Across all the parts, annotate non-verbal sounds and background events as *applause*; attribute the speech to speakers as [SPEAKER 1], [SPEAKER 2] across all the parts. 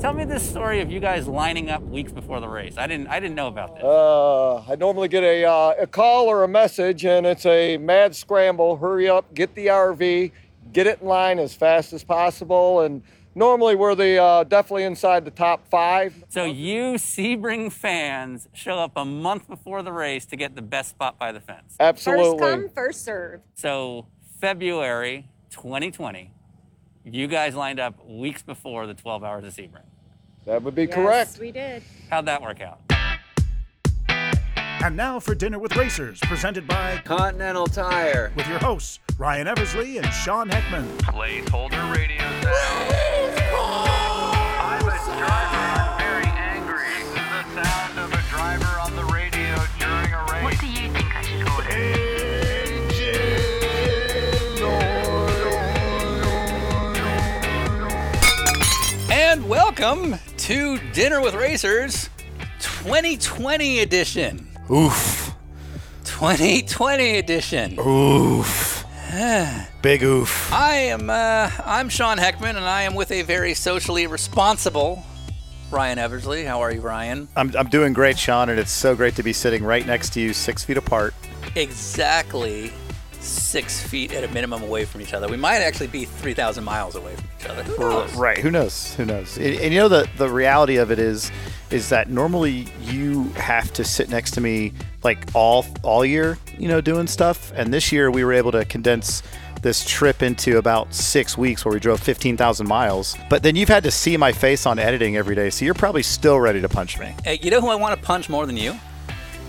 [SPEAKER 1] Tell me this story of you guys lining up weeks before the race. I didn't I didn't know about this.
[SPEAKER 2] Uh, I normally get a, uh, a call or a message, and it's a mad scramble. Hurry up, get the RV, get it in line as fast as possible. And normally we're the uh, definitely inside the top five.
[SPEAKER 1] So you Sebring fans show up a month before the race to get the best spot by the fence.
[SPEAKER 2] Absolutely.
[SPEAKER 3] First come, first serve.
[SPEAKER 1] So February 2020, you guys lined up weeks before the 12 hours of Sebring.
[SPEAKER 2] That would be correct.
[SPEAKER 3] Yes,
[SPEAKER 2] correct.
[SPEAKER 3] we did.
[SPEAKER 1] How'd that work out?
[SPEAKER 4] And now for Dinner with Racers, presented by
[SPEAKER 5] Continental Tire.
[SPEAKER 4] with your hosts Ryan Eversley and Sean Heckman.
[SPEAKER 6] Placeholder radio sound. I'm a driver. I'm very angry. This is the sound of a driver on the radio during a race.
[SPEAKER 7] What do you think I should order?
[SPEAKER 1] And welcome to Dinner with Racers 2020 edition.
[SPEAKER 8] Oof.
[SPEAKER 1] 2020 edition.
[SPEAKER 8] Oof. *sighs* Big oof.
[SPEAKER 1] I am uh, I'm Sean Heckman, and I am with a very socially responsible Ryan Eversley. How are you, Ryan?
[SPEAKER 8] I'm, I'm doing great, Sean, and it's so great to be sitting right next to you, six feet apart.
[SPEAKER 1] Exactly six feet at a minimum away from each other. We might actually be 3,000 miles away from each other. Who?
[SPEAKER 8] Right. Who knows? Who knows? And, and you know the the reality of it is is that normally you have to sit next to me like all all year, you know, doing stuff. And this year we were able to condense this trip into about six weeks where we drove 15,000 miles. But then you've had to see my face on editing every day, so you're probably still ready to punch me.
[SPEAKER 1] Hey, you know who I want to punch more than you?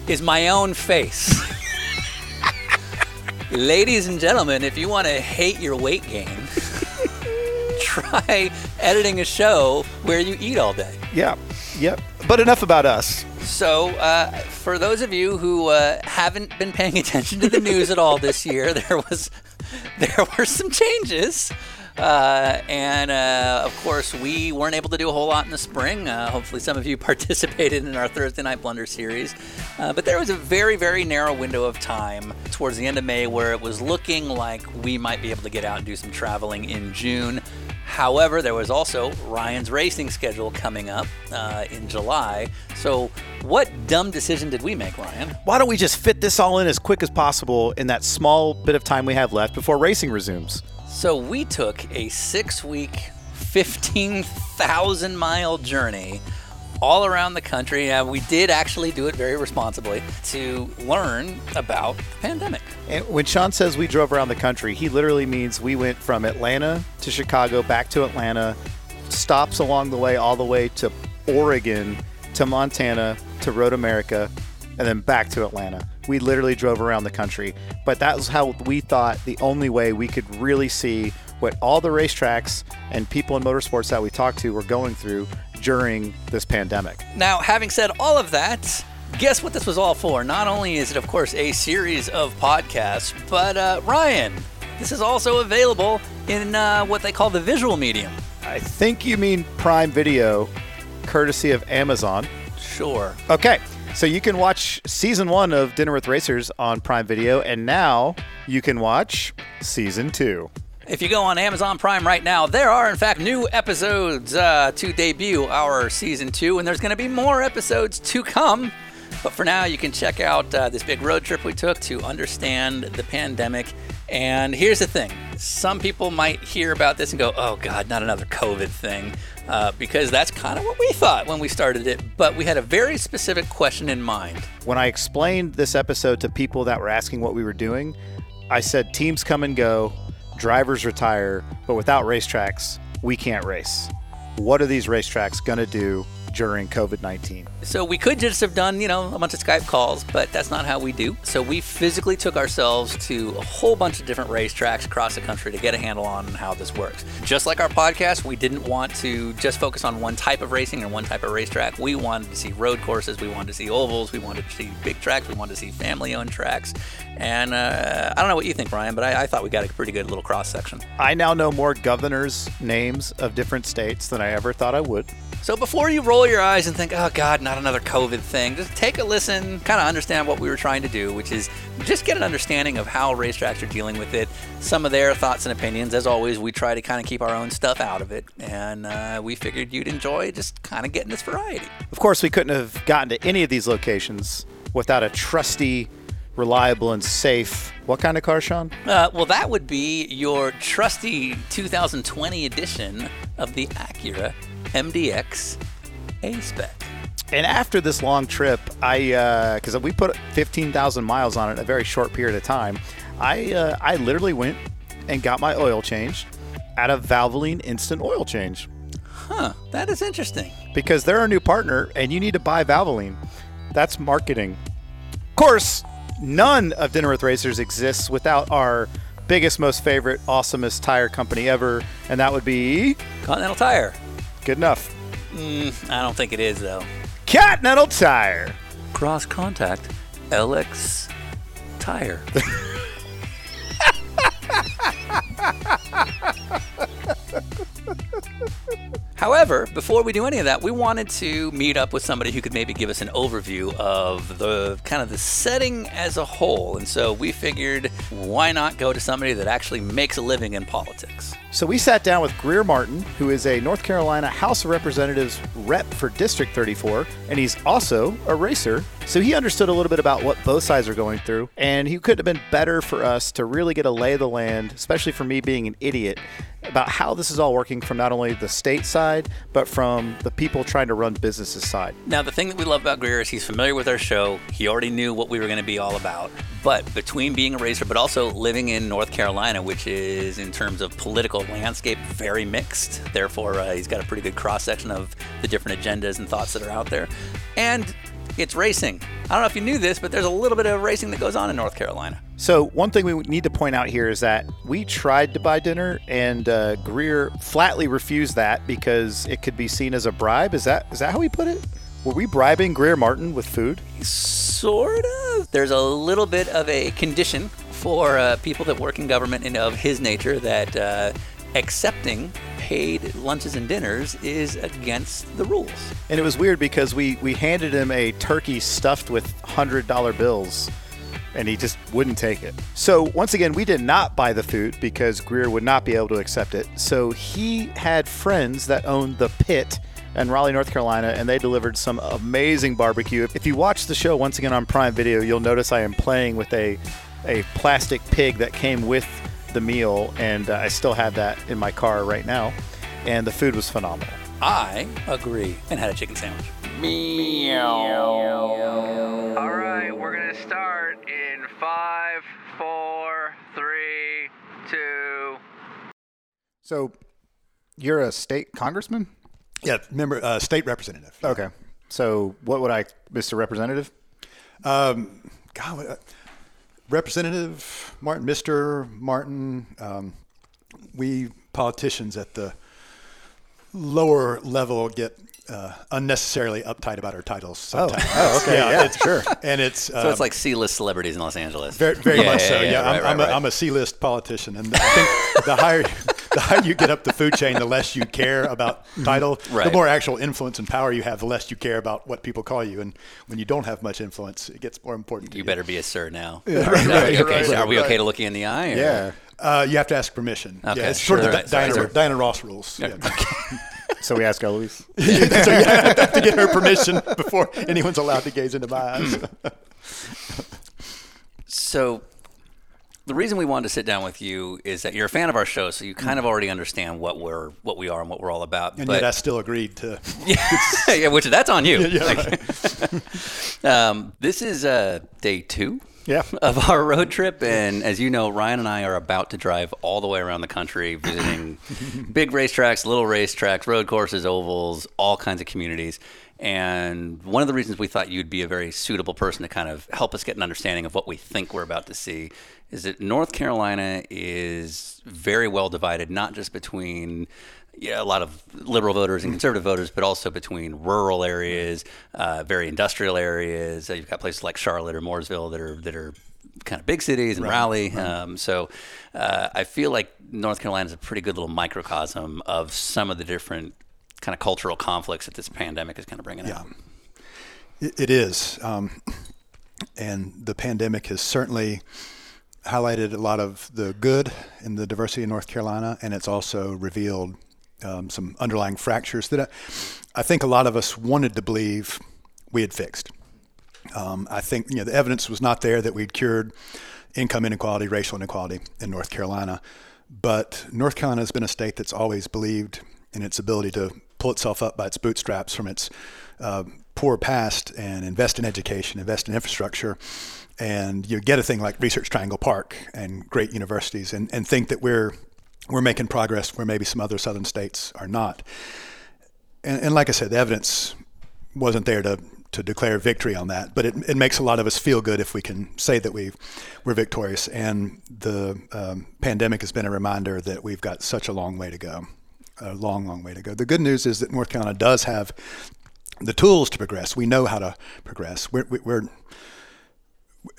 [SPEAKER 1] Is my own face. *laughs* Ladies and gentlemen, if you want to hate your weight gain, *laughs* try editing a show where you eat all day.
[SPEAKER 8] Yeah. Yep. But enough about us.
[SPEAKER 1] So, uh, for those of you who uh, haven't been paying attention to the news at all this year, *laughs* there was there were some changes. Uh, and uh, of course, we weren't able to do a whole lot in the spring. Uh, hopefully, some of you *laughs* participated in our Thursday Night Blunder series. Uh, but there was a very, very narrow window of time towards the end of May where it was looking like we might be able to get out and do some traveling in June. However, there was also Ryan's racing schedule coming up uh, in July. So, what dumb decision did we make, Ryan?
[SPEAKER 8] Why don't we just fit this all in as quick as possible in that small bit of time we have left before racing resumes?
[SPEAKER 1] So, we took a six week, 15,000 mile journey all around the country. Uh, we did actually do it very responsibly to learn about the pandemic.
[SPEAKER 8] And when Sean says we drove around the country, he literally means we went from Atlanta to Chicago, back to Atlanta, stops along the way, all the way to Oregon, to Montana, to Road America, and then back to Atlanta. We literally drove around the country. But that was how we thought the only way we could really see what all the racetracks and people in motorsports that we talked to were going through during this pandemic.
[SPEAKER 1] Now, having said all of that, guess what this was all for? Not only is it, of course, a series of podcasts, but uh, Ryan, this is also available in uh, what they call the visual medium.
[SPEAKER 8] I think you mean Prime Video, courtesy of Amazon.
[SPEAKER 1] Sure.
[SPEAKER 8] Okay, so you can watch season one of Dinner with Racers on Prime Video, and now you can watch season two.
[SPEAKER 1] If you go on Amazon Prime right now, there are in fact new episodes uh, to debut our season two, and there's going to be more episodes to come. But for now, you can check out uh, this big road trip we took to understand the pandemic. And here's the thing some people might hear about this and go, oh, God, not another COVID thing, uh, because that's kind of what we thought when we started it. But we had a very specific question in mind.
[SPEAKER 8] When I explained this episode to people that were asking what we were doing, I said teams come and go, drivers retire, but without racetracks, we can't race. What are these racetracks going to do during COVID 19?
[SPEAKER 1] So we could just have done, you know, a bunch of Skype calls, but that's not how we do. So we physically took ourselves to a whole bunch of different racetracks across the country to get a handle on how this works. Just like our podcast, we didn't want to just focus on one type of racing and one type of racetrack. We wanted to see road courses, we wanted to see ovals, we wanted to see big tracks, we wanted to see family-owned tracks. And uh, I don't know what you think, Brian, but I, I thought we got a pretty good little cross section.
[SPEAKER 8] I now know more governors' names of different states than I ever thought I would.
[SPEAKER 1] So before you roll roll your eyes and think, oh God, not another COVID thing. Just take a listen, kind of understand what we were trying to do, which is just get an understanding of how racetracks are dealing with it, some of their thoughts and opinions. As always, we try to kind of keep our own stuff out of it, and uh, we figured you'd enjoy just kind of getting this variety.
[SPEAKER 8] Of course, we couldn't have gotten to any of these locations without a trusty, reliable, and safe. What kind of car, Sean?
[SPEAKER 1] Uh, well, that would be your trusty 2020 edition of the Acura MDX A Spec.
[SPEAKER 8] And after this long trip, I because we put 15,000 miles on it in a very short period of time, I uh, I literally went and got my oil changed at a Valvoline Instant Oil Change
[SPEAKER 1] Huh, that is interesting.
[SPEAKER 8] because they're our new partner, and you need to buy Valvoline. That's marketing. Of course, none of Dinner with Racers exists without our biggest, most favorite, awesomest tire company ever, and that would be
[SPEAKER 1] Continental Tire.
[SPEAKER 8] good enough.
[SPEAKER 1] Mm, I don't think it is, though.
[SPEAKER 8] Cat Continental Tire.
[SPEAKER 1] Cross Contact LX Tire. *laughs* However, before we do any of that, we wanted to meet up with somebody who could maybe give us an overview of the kind of the setting as a whole. And so we figured, why not go to somebody that actually makes a living in politics?
[SPEAKER 8] So we sat down with Grier Martin, who is a North Carolina House of Representatives rep for District 34, and he's also a racer. So he understood a little bit about what both sides are going through, and he couldn't have been better for us to really get a lay of the land, especially for me being an idiot, about how this is all working from not only the state side, but from the people trying to run businesses side.
[SPEAKER 1] Now, the thing that we love about Grier is he's familiar with our show. He already knew what we were going to be all about. But between being a racer, but also living in North Carolina, which is, in terms of political landscape, very mixed. Therefore, uh, he's got a pretty good cross section of the different agendas and thoughts that are out there. And it's racing. I don't know if you knew this, but there's a little bit of racing that goes on in North Carolina.
[SPEAKER 8] So one thing we need to point out here is that we tried to buy dinner, and uh, Grier flatly refused that because it could be seen as a bribe. Is that is that how he put it? Were we bribing Grier Martin with food?
[SPEAKER 1] Sort of. There's a little bit of a condition for uh, people that work in government and of his nature that uh, accepting paid lunches and dinners is against the rules.
[SPEAKER 8] And it was weird because we we handed him a turkey stuffed with hundred dollar bills, and he just wouldn't take it. So once again, we did not buy the food because Grier would not be able to accept it. So he had friends that owned the pit in Raleigh, North Carolina, and they delivered some amazing barbecue. If you watch the show once again on Prime Video, you'll notice I am playing with a a plastic pig that came with the meal, and uh, I still have that in my car right now. And the food was phenomenal.
[SPEAKER 1] I agree. And had a chicken sandwich. Meow.
[SPEAKER 9] All right, we're gonna start in five, four, three, two.
[SPEAKER 8] So, you're a state congressman?
[SPEAKER 10] Yeah, member, uh, state representative.
[SPEAKER 8] Okay. So, what would I, Mr. Representative?
[SPEAKER 10] Um, God, what, uh, Representative Martin, Mr. Martin, um, we politicians at the lower level get uh, unnecessarily uptight about our titles sometimes.
[SPEAKER 8] oh, okay, *laughs* yeah,
[SPEAKER 10] it's,
[SPEAKER 8] sure.
[SPEAKER 10] And it's
[SPEAKER 1] So
[SPEAKER 10] um,
[SPEAKER 1] it's like C-list celebrities in Los Angeles.
[SPEAKER 10] very, very
[SPEAKER 1] Yeah,
[SPEAKER 10] much
[SPEAKER 1] yeah,
[SPEAKER 10] so.
[SPEAKER 1] yeah,
[SPEAKER 10] Yeah,
[SPEAKER 1] right,
[SPEAKER 10] I'm,
[SPEAKER 1] right,
[SPEAKER 10] I'm,
[SPEAKER 1] right.
[SPEAKER 10] A, I'm a C-list politician, and I think the higher *laughs* *laughs* the higher you get up the food chain, the less you care about title.
[SPEAKER 1] Right.
[SPEAKER 10] The more actual influence and power you have, the less you care about what people call you. And when you don't have much influence, it gets more important. To
[SPEAKER 1] You
[SPEAKER 10] you
[SPEAKER 1] better be a sir now.
[SPEAKER 10] right,
[SPEAKER 1] okay,
[SPEAKER 10] right,
[SPEAKER 1] so are we
[SPEAKER 10] right.
[SPEAKER 1] okay to look you in the eye? or-
[SPEAKER 8] Yeah.
[SPEAKER 10] Uh, you have to ask permission.
[SPEAKER 1] Okay,
[SPEAKER 10] yeah, it's sort of the
[SPEAKER 1] Right, sorry,
[SPEAKER 10] Diana,
[SPEAKER 1] sorry.
[SPEAKER 10] Diana Ross rules. Yeah. *laughs*
[SPEAKER 8] So we ask Eloise. *laughs*
[SPEAKER 10] so you have to get her permission before anyone's allowed to gaze into my eyes.
[SPEAKER 1] So the reason we wanted to sit down with you is that you're a fan of our show, so you kind of already understand what we're what we are and what we're all about.
[SPEAKER 10] and
[SPEAKER 1] but
[SPEAKER 10] yet I still agreed to. *laughs*
[SPEAKER 1] yeah, which that's on you. *laughs*
[SPEAKER 10] Yeah,
[SPEAKER 1] Like, *laughs* um, this is uh, day two.
[SPEAKER 8] Yeah.
[SPEAKER 1] Of our road trip, and as you know, Ryan and I are about to drive all the way around the country, visiting big racetracks, little racetracks, road courses, ovals, all kinds of communities. And one of the reasons we thought you'd be a very suitable person to kind of help us get an understanding of what we think we're about to see is that North Carolina is very well divided, not just between yeah, a lot of liberal voters and conservative voters, but also between rural areas, uh, very industrial areas. Uh, you've got places like Charlotte or Mooresville that are that are kind of big cities and Raleigh. Um, so uh, I feel like North Carolina is a pretty good little microcosm of some of the different
[SPEAKER 3] kind of cultural conflicts that this pandemic is kind of bringing out.
[SPEAKER 10] It, it is. Um, and the pandemic has certainly highlighted a lot of the good in the diversity of North Carolina, and it's also revealed um, some underlying fractures that I, I think a lot of us wanted to believe we had fixed. Um, I think you know the evidence was not there that we'd cured income inequality, racial inequality in North Carolina, but North Carolina has been a state that's always believed in its ability to pull itself up by its bootstraps from its uh, poor past and invest in education, invest in infrastructure, and you get a thing like Research Triangle Park and great universities, and, and think that we're we're making progress where maybe some other southern states are not. And, and like I said, the evidence wasn't there to to declare victory on that, but it, it makes a lot of us feel good if we can say that we we're victorious. And the um, pandemic has been a reminder that we've got such a long way to go, a long, long way to go. The good news is that North Carolina does have the tools to progress. We know how to progress. We're, we're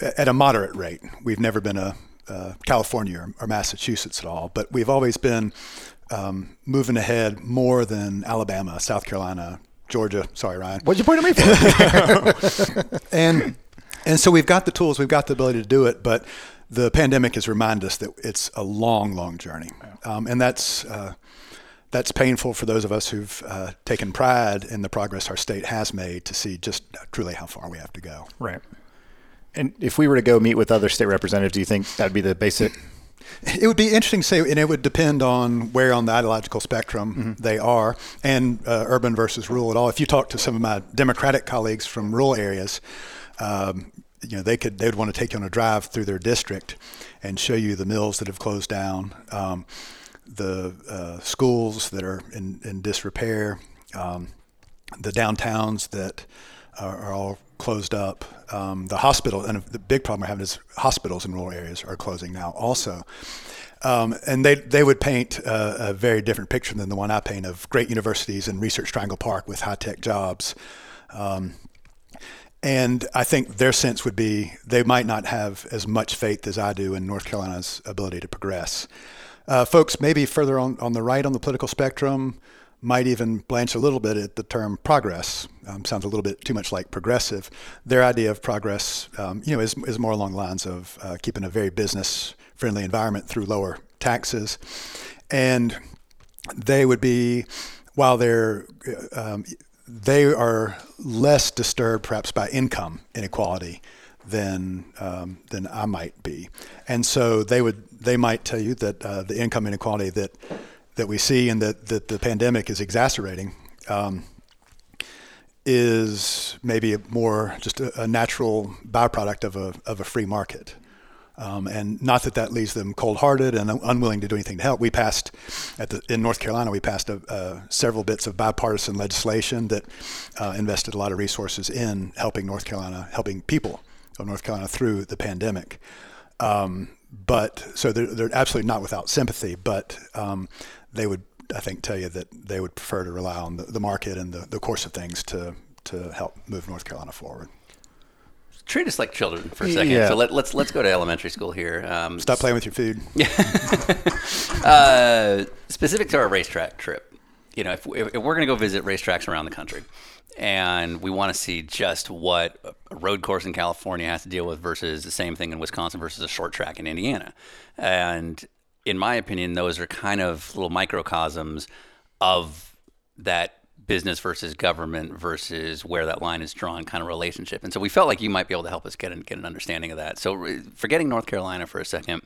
[SPEAKER 10] at a moderate rate. We've never been a, uh, California or, or, Massachusetts at all, but we've always been um, moving ahead more than Alabama, South Carolina, Georgia. Sorry, Ryan.
[SPEAKER 8] What'd you point at me for? *laughs*
[SPEAKER 10] and and so we've got the tools, we've got the ability to do it, but the pandemic has reminded us that it's a long, long journey, um, and that's. Uh, that's painful for those of us who've uh, taken pride in the progress our state has made to see just truly how far we have to go.
[SPEAKER 8] Right. And if we were to go meet with other state representatives, do you think that'd be the basic?
[SPEAKER 10] It would be interesting to say, and it would depend on where on the ideological spectrum mm-hmm. they are, and uh, urban versus rural at all. If you talk to some of my Democratic colleagues from rural areas, um, you know they could they would want to take you on a drive through their district and show you the mills that have closed down. Um, the uh, schools that are in, in disrepair, um, the downtowns that are, are all closed up, um, the hospital, and the big problem we're having is hospitals in rural areas are closing now also. Um, and they, they would paint a, a, very different picture than the one I paint of great universities and Research Triangle Park with high tech jobs. Um, and I think their sense would be they might not have as much faith as I do in North Carolina's ability to progress. Uh, folks maybe further on, on the right on the political spectrum might even blanch a little bit at the term progress. Um, sounds a little bit too much like progressive. Their idea of progress, um, you know, is, is more along the lines of uh, keeping a very business-friendly environment through lower taxes, and they would be, while they're um, they are less disturbed perhaps by income inequality than um, than I might be, and so they would they might tell you that uh, the income inequality that that we see and that, that the pandemic is exacerbating um, is maybe more just a, a, natural byproduct of a of a free market. Um, and not that that leaves them cold-hearted and unwilling to do anything to help. We passed at the, in North Carolina. We passed a, several bits of bipartisan legislation that uh, invested a lot of resources in helping North Carolina, helping people of North Carolina through the pandemic. Um, but so they're, they're, absolutely not without sympathy, but um, they would, I think, tell you that they would prefer to rely on the, the market and the, the course of things to, to help move North Carolina forward.
[SPEAKER 3] Treat us like children for a second.
[SPEAKER 8] Yeah.
[SPEAKER 3] So let, us let's, let's go to elementary school here. Um,
[SPEAKER 10] Stop playing with your food. *laughs*
[SPEAKER 3] uh, specific to our racetrack trip, you know, if, if we're going to go visit racetracks around the country, and we want to see just what a road course in California has to deal with versus the same thing in Wisconsin versus a short track in Indiana. And in my opinion, those are kind of little microcosms of that business versus government versus where that line is drawn kind of relationship. And so we felt like you might be able to help us get an, get an understanding of that. So forgetting North Carolina for a second,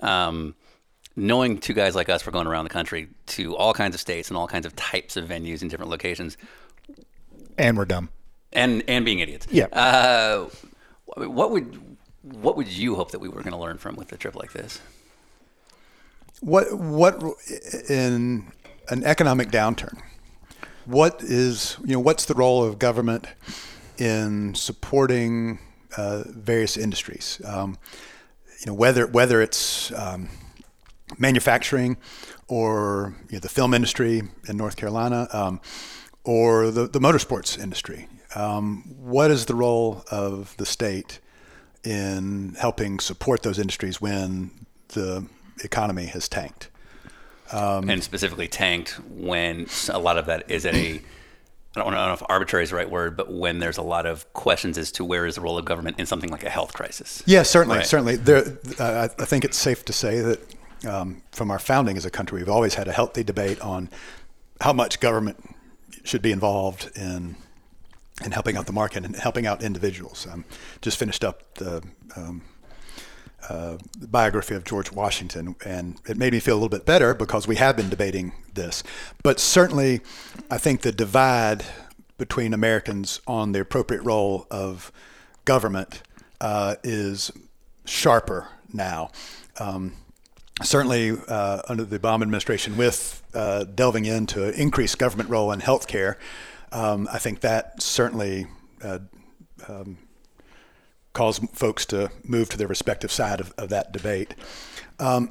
[SPEAKER 3] um, knowing two guys like us were going around the country to all kinds of states and all kinds of types of venues in different locations –
[SPEAKER 8] and we're dumb.
[SPEAKER 3] And and being idiots.
[SPEAKER 8] Yeah.
[SPEAKER 3] Uh, what would what would you hope that we were going to learn from with a trip like this?
[SPEAKER 10] What what in an economic downturn? What is you know what's the role of government in supporting uh, various industries? Um, you know whether whether it's um, manufacturing or you know, the film industry in North Carolina. Um, or the, the motorsports industry. Um, what is the role of the state in helping support those industries when the economy has tanked?
[SPEAKER 3] and specifically tanked when a lot of that is at a I don't know if arbitrary is the right word, but when there's a lot of questions as to where is the role of government in something like a health crisis.
[SPEAKER 10] Yeah, certainly,
[SPEAKER 3] Right.
[SPEAKER 10] certainly. There, uh, I I think it's safe to say that um, from our founding as a country, we've always had a healthy debate on how much government should be involved in in helping out the market and helping out individuals. Um, just finished up the um, uh, biography of George Washington, and it made me feel a little bit better because we have been debating this. But certainly, I think the divide between Americans on the appropriate role of government uh, is sharper now. Um, certainly, uh, under the Obama administration, with uh, delving into increased government role in healthcare, um, I think that certainly uh, cause folks to move to their respective side of, of that debate. Um,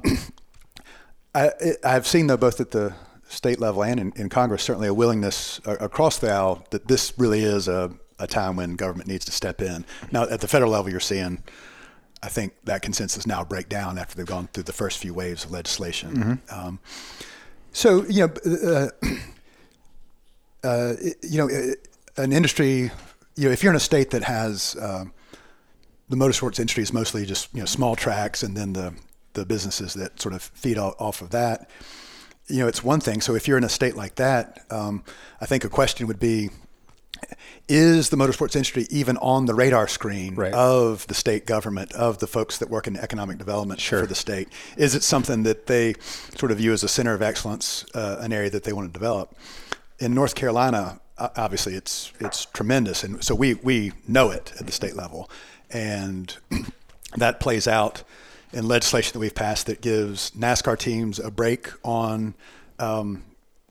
[SPEAKER 10] *clears throat* I, I've seen, though, both at the state level and in, in Congress, certainly a willingness across the aisle that this really is a, a time when government needs to step in. Now, at the federal level, you're seeing, I think, that consensus now break down after they've gone through the first few waves of legislation. Um, so, you know, uh, uh, you know, an industry, you know, if you're in a state that has um, the motorsports industry is mostly just you know small tracks and then the the businesses that sort of feed off, off of that. You know, it's one thing. So if you're in a state like that, um, I think a question would be: Is the motorsports industry even on the radar screen
[SPEAKER 8] Right.
[SPEAKER 10] of the state government, of the folks that work in economic development for the state? Is it something that they sort of view as a center of excellence, uh, an area that they want to develop? In North Carolina, obviously, it's it's tremendous, and so we we know it at the state level, and *clears throat* that plays out in legislation that we've passed that gives NASCAR teams a break on um,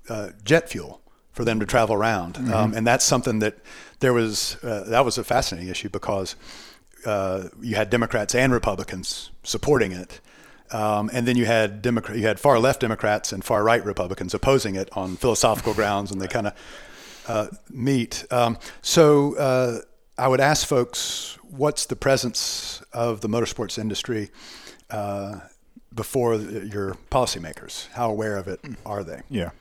[SPEAKER 10] uh, jet fuel for them to travel around, um, and that's something that there was uh, that was a fascinating issue because uh, you had Democrats and Republicans supporting it. Um, and then you had Democrat, you had far left Democrats and far right Republicans opposing it on philosophical *laughs* grounds, and they kind of uh, meet. Um, so uh, I would ask folks, what's the presence of the motorsports industry uh, before the, your policymakers? How aware of it are they?
[SPEAKER 1] Yeah.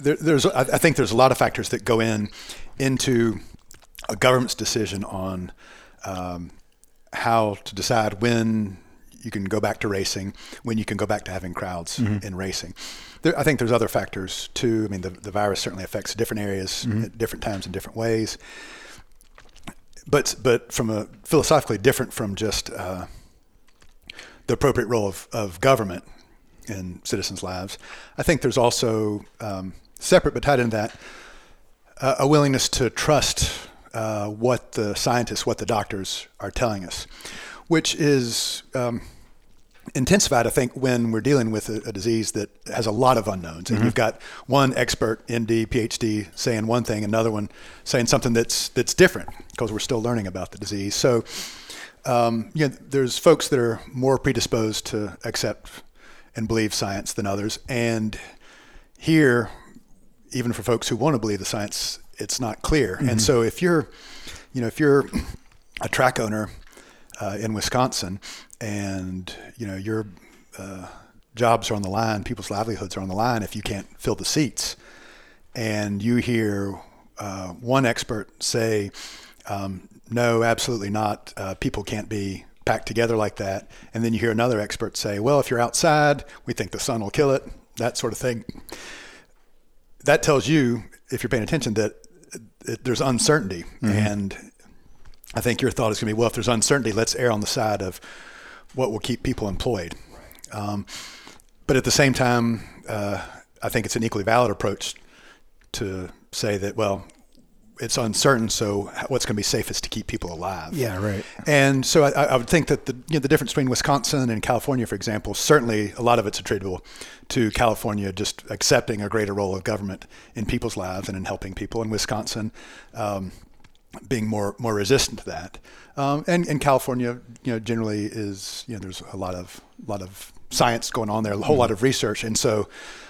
[SPEAKER 10] There, there's, I think there's a lot of factors that go in into a government's decision on um, how to decide when you can go back to racing, when you can go back to having crowds in racing. There, I think there's other factors too. I mean, the, the virus certainly affects different areas at different times in different ways. But but from a philosophically different from just uh, the appropriate role of, of government in citizens' lives. I think there's also um, separate but tied into that uh, a willingness to trust uh, what the scientists, what the doctors are telling us, which is um, intensified, I think, when we're dealing with a, a disease that has a lot of unknowns. And you've got one expert, MD, PhD, saying one thing, another one saying something that's that's different because we're still learning about the disease. So, um, you know, there's folks that are more predisposed to accept and believe science than others, and here, even for folks who want to believe the science, it's not clear. And so, if you're, you know, if you're a track owner uh, in Wisconsin, and you know your uh, jobs are on the line, people's livelihoods are on the line if you can't fill the seats, and you hear uh, one expert say, um, "No, absolutely not. Uh, people can't be." Packed together like that, and then you hear another expert say, "Well, if you're outside, we think the sun will kill it." That sort of thing. That tells you, if you're paying attention, that it, there's uncertainty, and I think your thought is going to be, well, if there's uncertainty, let's err on the side of what will keep people employed. Um, but at the same time, uh, I think it's an equally valid approach to say that, well, it's uncertain, so what's going to be safest to keep people alive?
[SPEAKER 1] Yeah, right.
[SPEAKER 10] And so I, I would think that the you know, the difference between Wisconsin and California, for example, certainly a lot of it's attributable to California just accepting a greater role of government in people's lives and in helping people, In Wisconsin um, being more more resistant to that. Um, and, and California, you know, generally is you know there's a lot of lot of science going on there, a whole lot of research, and so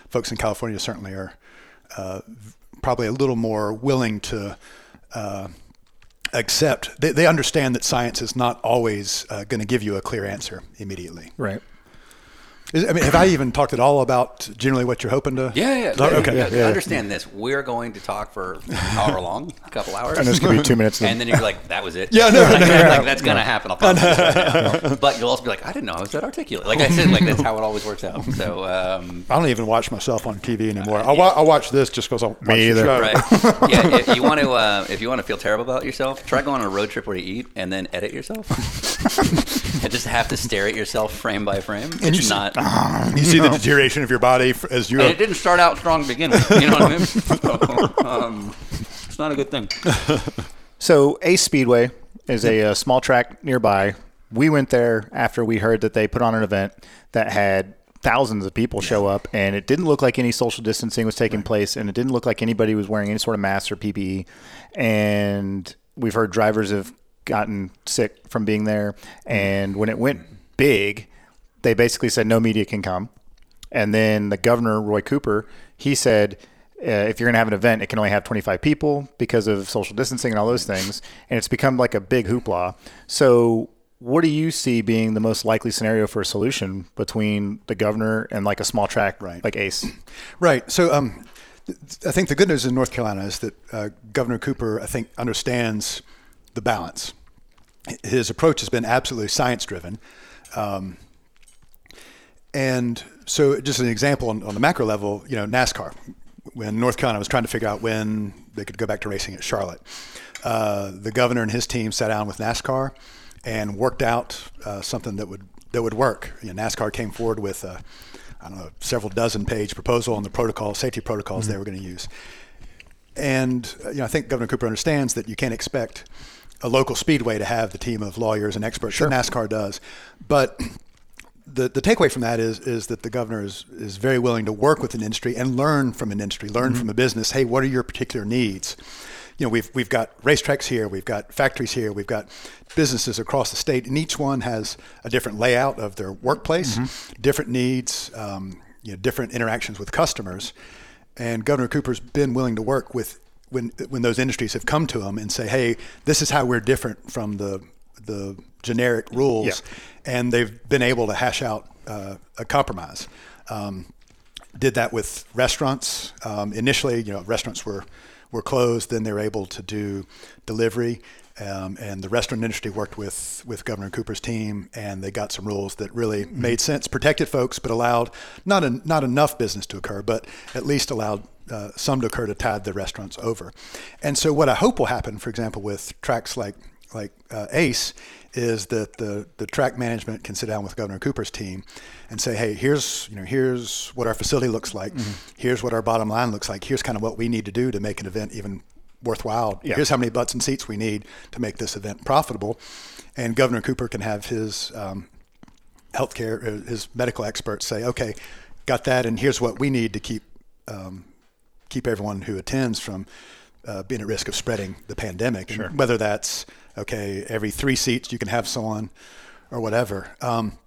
[SPEAKER 10] folks in California certainly are uh, probably a little more willing to. Uh, accept they, they understand that science is not always uh, going to give you a clear answer immediately
[SPEAKER 1] Right.
[SPEAKER 10] Is, I mean, have I even talked at all about generally what you're hoping to?
[SPEAKER 1] Yeah, yeah.
[SPEAKER 10] Oh, okay.
[SPEAKER 1] Yeah,
[SPEAKER 10] Yeah, yeah.
[SPEAKER 1] Understand this. We're going to talk for an hour long, a couple hours.
[SPEAKER 8] And it's going to be two minutes.
[SPEAKER 1] And then you're like, that was it.
[SPEAKER 10] Yeah, no,
[SPEAKER 1] like,
[SPEAKER 10] no,
[SPEAKER 1] like,
[SPEAKER 10] no.
[SPEAKER 1] that's gonna happen. I'll *laughs* promise you right now. But you'll also be like, I didn't know I was that articulate. Like I said, like that's how it always works out. So um,
[SPEAKER 10] I don't even watch myself on TV anymore. I, wa- I watch this just because I watch the
[SPEAKER 8] either.
[SPEAKER 1] right, yeah. If you want to, uh, if you want to feel terrible about yourself, try going on a road trip where you eat and then edit yourself, *laughs* and just have to stare at yourself frame by frame.
[SPEAKER 10] And you
[SPEAKER 1] It's
[SPEAKER 10] see-
[SPEAKER 1] not.
[SPEAKER 10] You see the deterioration of your body as you.
[SPEAKER 1] And it didn't start out strong to begin with. You know what I mean? *laughs* So, um, it's not a good thing.
[SPEAKER 8] So Ace Speedway is a, uh small track nearby. We went there after we heard that they put on an event that had thousands of people show up, and it didn't look like any social distancing was taking place, and it didn't look like anybody was wearing any sort of mask or PPE. And we've heard drivers have gotten sick from being there. And when it went big, they basically said no media can come. And then the governor, Roy Cooper, he said, uh, if you're going to have an event, it can only have 25 people because of social distancing and all those things. And it's become like a big hoopla. So, what do you see being the most likely scenario for a solution between the governor and like a small track
[SPEAKER 10] Right.
[SPEAKER 8] like Ace?
[SPEAKER 10] Right. So um, I think the good news in North Carolina is that uh, Governor Cooper, I think, understands the balance. His approach has been absolutely science driven. Um, and so, just an example on, on the macro level, you know, NASCAR, when North Carolina was trying to figure out when they could go back to racing at Charlotte, uh, the governor and his team sat down with NASCAR and worked out uh, something that would that would work. You know, NASCAR came forward with a, I don't know, several dozen page proposal on the protocol, safety protocols they were going to use. And uh, you know, I think Governor Cooper understands that you can't expect a local speedway to have the team of lawyers and experts that NASCAR does. But the, the takeaway from that is is that the governor is, is very willing to work with an industry and learn from an industry, learn from a business. Hey, what are your particular needs? You know, we've we've got racetracks here, we've got factories here, we've got businesses across the state, and each one has a different layout of their workplace, different needs, um, you know, different interactions with customers. And Governor Cooper's been willing to work with when when those industries have come to him and say, "Hey, this is how we're different from the the generic rules,"
[SPEAKER 8] Yeah.
[SPEAKER 10] and they've been able to hash out uh, a compromise. Um, did that with restaurants. Um, initially, you know, restaurants were were closed. Then they were able to do delivery, um, and the restaurant industry worked with with Governor Cooper's team, and they got some rules that really made sense, protected folks, but allowed not not enough business to occur, but at least allowed. Uh, some to occur to tide the restaurants over, and so what I hope will happen, for example, with tracks like like uh, Ace, is that the the track management can sit down with Governor Cooper's team and say, hey, here's you know here's what our facility looks like, here's what our bottom line looks like, here's kind of what we need to do to make an event even worthwhile.
[SPEAKER 8] Yeah.
[SPEAKER 10] Here's how many butts and seats we need to make this event profitable, and Governor Cooper can have his um, healthcare, uh, his medical experts say, okay, got that, and here's what we need to keep um, keep everyone who attends from uh, being at risk of spreading the pandemic. And whether that's okay, every three seats you can have someone, or whatever. Um,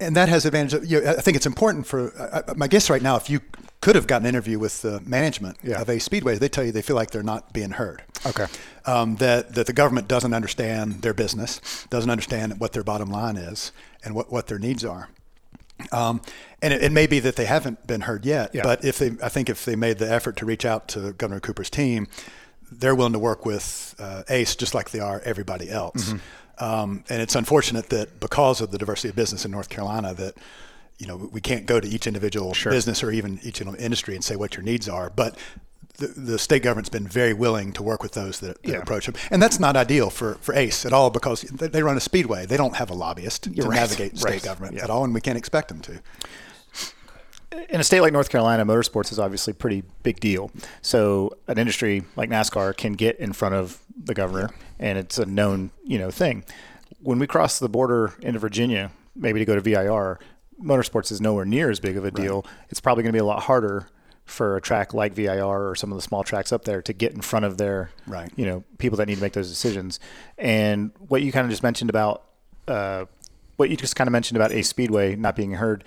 [SPEAKER 10] and that has advantage. Of, you know, I think it's important for uh, uh, my guess right now. If you could have gotten an interview with the management
[SPEAKER 8] Yeah.
[SPEAKER 10] of a speedway, they tell you they feel like they're not being heard.
[SPEAKER 8] Okay.
[SPEAKER 10] Um, that that the government doesn't understand their business, doesn't understand what their bottom line is, and what, what their needs are. Um, and it, it may be that they haven't been heard yet,
[SPEAKER 8] Yeah.
[SPEAKER 10] but if they, I think if they made the effort to reach out to Governor Cooper's team, they're willing to work with uh, ACE just like they are everybody else. Um, and it's unfortunate that because of the diversity of business in North Carolina, that you know we can't go to each individual business or even each industry and say what your needs are, but. The, the state government's been very willing to work with those that, that
[SPEAKER 8] Yeah.
[SPEAKER 10] approach them, and that's not ideal for, for ACE at all because they, they run a speedway. They don't have a lobbyist to
[SPEAKER 8] right.
[SPEAKER 10] navigate state
[SPEAKER 8] Right.
[SPEAKER 10] government
[SPEAKER 8] Yeah.
[SPEAKER 10] at all, and we can't expect them to.
[SPEAKER 8] In a state like North Carolina, motorsports is obviously a pretty big deal. So an industry like NASCAR can get in front of the governor, and it's a known you know thing. When we cross the border into Virginia, maybe to go to VIR, motorsports is nowhere near as big of a deal. It's probably going to be a lot harder for a track like VIR or some of the small tracks up there to get in front of their
[SPEAKER 10] Right.
[SPEAKER 8] you know people that need to make those decisions. And what you kind of just mentioned about uh, what you just kind of mentioned about a speedway not being heard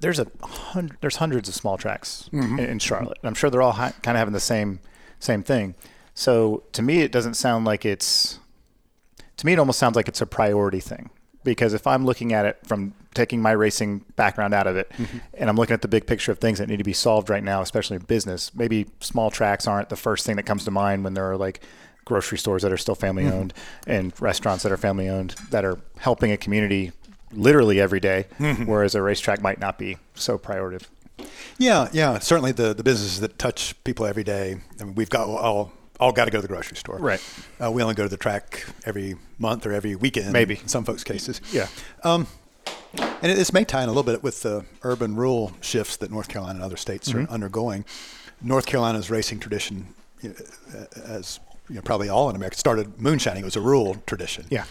[SPEAKER 8] there's a hundred, there's hundreds of small tracks in, in Charlotte. And I'm sure they're all kind of having the same same thing. So to me, it doesn't sound like it's. To me, it almost sounds like it's a priority thing. because if I'm looking at it from taking my racing background out of it mm-hmm. and I'm looking at the big picture of things that need to be solved right now, especially in business, maybe small tracks aren't the first thing that comes to mind when there are like grocery stores that are still family mm-hmm. owned and restaurants that are family owned that are helping a community literally every day, whereas a racetrack might not be so prioritative.
[SPEAKER 10] Yeah, yeah. Certainly the, the businesses that touch people every day. I mean, we've got all all got to go to the grocery store.
[SPEAKER 8] Right.
[SPEAKER 10] Uh, we only go to the track every month or every weekend.
[SPEAKER 8] Maybe.
[SPEAKER 10] in some folks' cases.
[SPEAKER 8] Yeah.
[SPEAKER 10] And it, this may tie in a little bit with the urban rural shifts that North Carolina and other states
[SPEAKER 8] Mm-hmm.
[SPEAKER 10] are undergoing. North Carolina's racing tradition, you know, as you know, probably all in America, started moonshining. It was a rural tradition.
[SPEAKER 8] Yeah.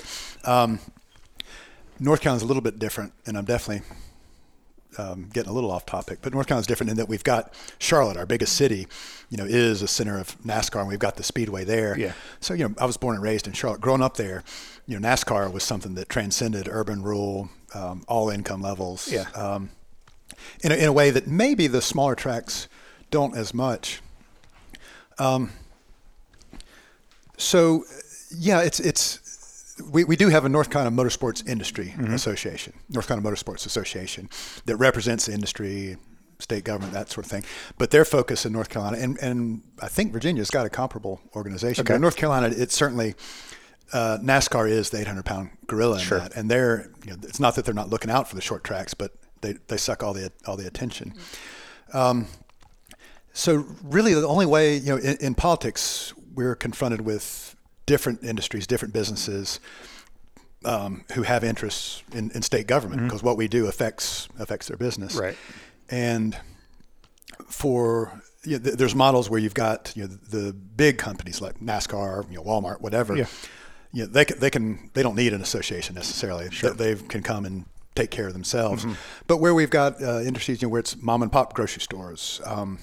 [SPEAKER 10] North Carolina's a little bit different, and I'm definitely um, getting a little off topic. But North Carolina's different in that we've got Charlotte, our biggest city, you know, is a center of NASCAR, and we've got the speedway there.
[SPEAKER 8] Yeah.
[SPEAKER 10] So you know, I was born and raised in Charlotte. Growing up there, you know, NASCAR was something that transcended urban, rural, um, all income levels.
[SPEAKER 8] Yeah.
[SPEAKER 10] Um, in a, in a way that maybe the smaller tracks don't as much. Um, so, yeah, it's it's we, we do have a North Carolina Motorsports Industry Association, North Carolina Motorsports Association, that represents the industry, state government, that sort of thing. But their focus in North Carolina, and, and I think Virginia's got a comparable organization. But in North Carolina, it's certainly uh, NASCAR is the 800 pound gorilla in that, and they're you know, it's not that they're not looking out for the short tracks, but they, they suck all the all the attention. Um, so really, the only way you know in, in politics we're confronted with different industries, different businesses um, who have interests in, in state government because what we do affects affects their business.
[SPEAKER 8] Right.
[SPEAKER 10] And for you know, th- there's models where you've got you know the, the big companies like NASCAR, you know Walmart, whatever.
[SPEAKER 8] Yeah.
[SPEAKER 10] You know, they can, they can they don't need an association necessarily. Sure. They can come and take care of themselves. But where we've got uh, industries, you know, where it's mom and pop grocery stores, um,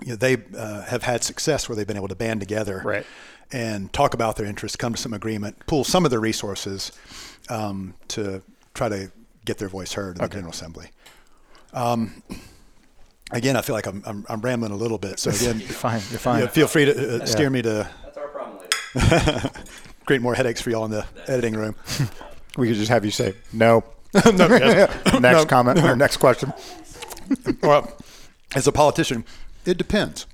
[SPEAKER 10] you know, they uh, have had success where they've been able to band together
[SPEAKER 8] Right.
[SPEAKER 10] And talk about their interests, come to some agreement, pool some of their resources um, to try to get their voice heard in the General Assembly. Um, again, I feel like I'm, I'm, I'm rambling a little bit. So again, *laughs*
[SPEAKER 8] You're fine. You're fine.
[SPEAKER 10] yeah, feel free to uh, steer me to
[SPEAKER 1] That's our problem later. *laughs*
[SPEAKER 10] create more headaches for y'all in the editing room. *laughs*
[SPEAKER 8] We could just have you say no.
[SPEAKER 10] No,
[SPEAKER 8] next
[SPEAKER 10] No.
[SPEAKER 8] comment or next question.
[SPEAKER 10] well, as a politician, it depends.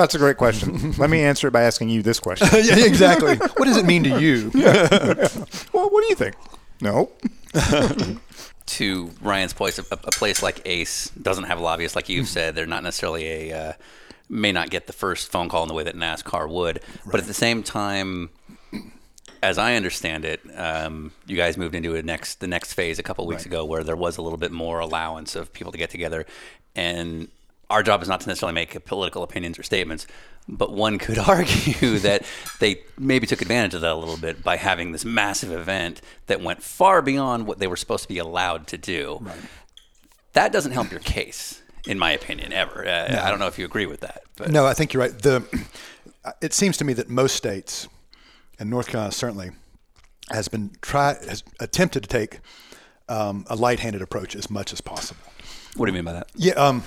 [SPEAKER 8] That's a great question. Let me answer it by asking you this question. *laughs*
[SPEAKER 10] yeah, exactly. What does it mean to you? *laughs*
[SPEAKER 8] well, what do you think? No. *laughs*
[SPEAKER 1] to Ryan's point, a, a place like Ace doesn't have lobbyists, like you've said. They're not necessarily a uh, may not get the first phone call in the way that NASCAR would. But at the same time, as I understand it, um, you guys moved into a next the next phase a couple weeks ago, where there was a little bit more allowance of people to get together, and our job is not to necessarily make political opinions or statements, but one could *laughs* argue that they maybe took advantage of that a little bit by having this massive event that went far beyond what they were supposed to be allowed to do. That doesn't help your case, in my opinion, ever. Uh, I don't know if you agree with that. But
[SPEAKER 10] No, I think you're right. The *clears throat* it seems to me that most states, and North Carolina certainly, has been try has attempted to take um, a light-handed approach as much as possible.
[SPEAKER 1] what do you mean by that?
[SPEAKER 10] Yeah, um,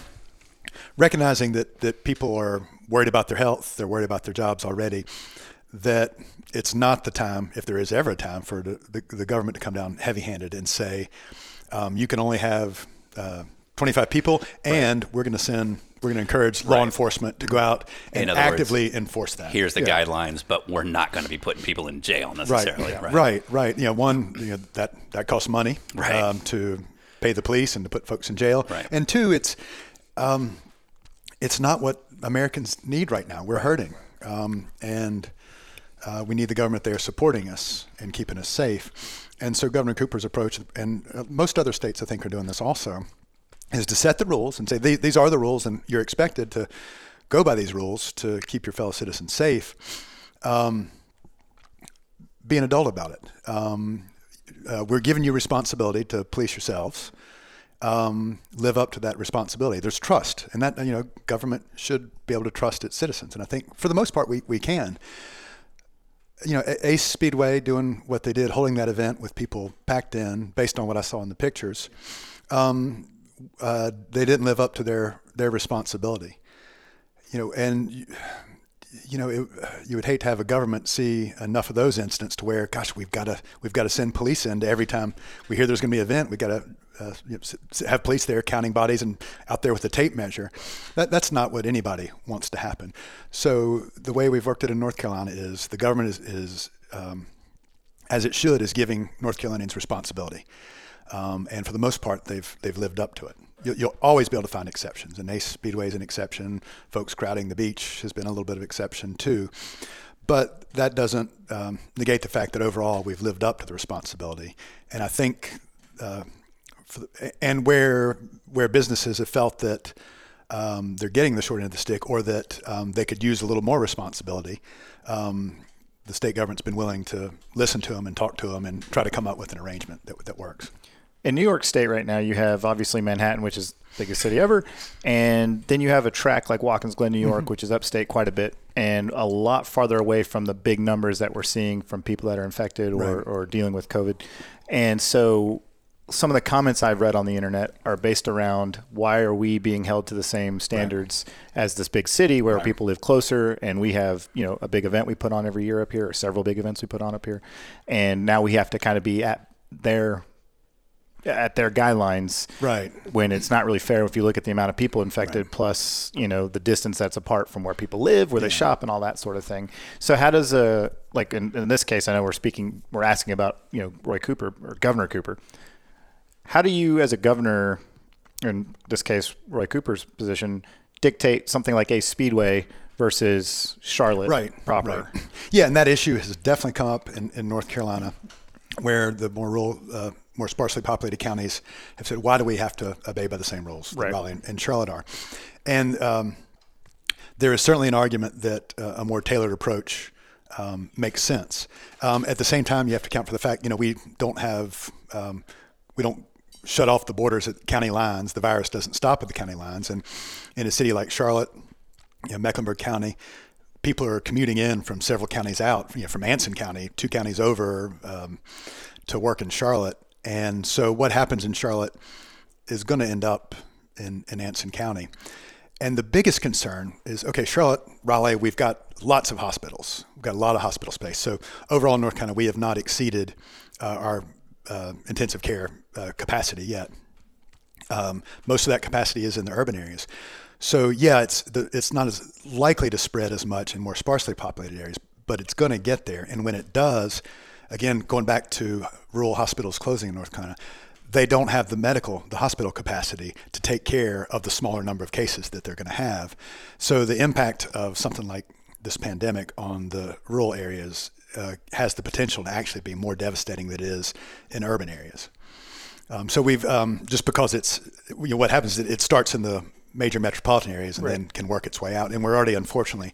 [SPEAKER 10] recognizing that that people are worried about their health, they're worried about their jobs already. That it's not the time, if there is ever a time, for the, the, the government to come down heavy-handed and say, um, you can only have uh, 25 people, and we're going to send, we're going to encourage law
[SPEAKER 1] Right.
[SPEAKER 10] enforcement to go out and
[SPEAKER 1] other words,
[SPEAKER 10] actively enforce that.
[SPEAKER 1] Here's the guidelines, but we're not going to be putting people in jail
[SPEAKER 10] right,
[SPEAKER 1] necessarily.
[SPEAKER 10] right, right, You know, one, you know, that that costs money
[SPEAKER 1] Right.
[SPEAKER 10] um, to pay the police and to put folks in jail,
[SPEAKER 1] Right.
[SPEAKER 10] and two, it's um, it's not what Americans need right now. We're hurting, um, and uh, we need the government there supporting us and keeping us safe. And so, Governor Cooper's approach, and uh, most other states, I think, are doing this also, is to set the rules and say these are the rules, and you're expected to go by these rules to keep your fellow citizens safe. Um, be an adult about it. Um, uh, we're giving you responsibility to police yourselves. Um, live up to that responsibility. There's trust, and that you know, government should be able to trust its citizens. And I think, for the most part, we, we can. You know, Ace Speedway doing what they did, holding that event with people packed in, based on what I saw in the pictures. Um, uh, they didn't live up to their their responsibility. You know, and you, know, it, you would hate to have a government see enough of those incidents to where, gosh, we've got to we've got to send police in to every time we hear there's going to be an event. We've got to uh, have police there counting bodies and out there with a tape measure. That, that's not what anybody wants to happen. So the way we've worked it in North Carolina is the government is, is um, as it should, is giving North Carolinians responsibility. Um, and for the most part, they've they've lived up to it. You'll, you'll always be able to find exceptions, and Ace Speedway is an exception. Folks crowding the beach has been a little bit of exception too, but that doesn't um, negate the fact that overall we've lived up to the responsibility. And I think, uh, the, and where where businesses have felt that um, they're getting the short end of the stick, or that um, they could use a little more responsibility. Um, the state government's been willing to listen to them and talk to them and try to come up with an arrangement that, that works.
[SPEAKER 8] in New York State right now, you have obviously Manhattan, which is the biggest city ever, and then you have a track like Watkins Glen, New York, which is upstate quite a bit and a lot farther away from the big numbers that we're seeing from people that are infected or,
[SPEAKER 10] Right.
[SPEAKER 8] or dealing with COVID. And so some of the comments I've read on the internet are based around why are we being held to the same standards as this big city where people live closer and we have, you know, a big event we put on every year up here or several big events we put on up here. And now we have to kind of be at their at their guidelines
[SPEAKER 10] Right.
[SPEAKER 8] when it's not really fair if you look at the amount of people infected plus you know the distance that's apart from where people live where they shop and all that sort of thing. So how does a like in, in this case i know we're speaking we're asking about you know roy cooper or governor cooper how do you as a governor in this case roy cooper's position dictate something like a speedway versus charlotte
[SPEAKER 10] right
[SPEAKER 8] proper
[SPEAKER 10] right. yeah and that issue has definitely come up in, in north carolina where the more rural uh, more sparsely populated counties have said why do we have to obey by the same rules that raleigh and, and charlotte are and um, there is certainly an argument that uh, a more tailored approach um, makes sense. Um, at the same time, you have to account for the fact, you know, we don't have, um, we don't shut off the borders at county lines. The virus doesn't stop at the county lines. And in a city like Charlotte, you know, Mecklenburg County, people are commuting in from several counties out, you know, from Anson County, two counties over, um, to work in Charlotte. And so what happens in Charlotte is going to end up in, in Anson County. And the biggest concern is okay, Charlotte, Raleigh, we've got lots of hospitals. We've got a lot of hospital space. So overall, North Carolina, we have not exceeded uh, our uh, intensive care uh, capacity yet. Um, most of that capacity is in the urban areas. So yeah, it's the, it's not as likely to spread as much in more sparsely populated areas, but it's going to get there. And when it does, again, going back to rural hospitals closing in North Carolina, they don't have the medical, the hospital capacity to take care of the smaller number of cases that they're going to have. So the impact of something like this pandemic on the rural areas uh, has the potential to actually be more devastating than it is in urban areas. Um, so we've um, just because it's you know, what happens is it starts in the major metropolitan areas and then can work its way out, and we're already unfortunately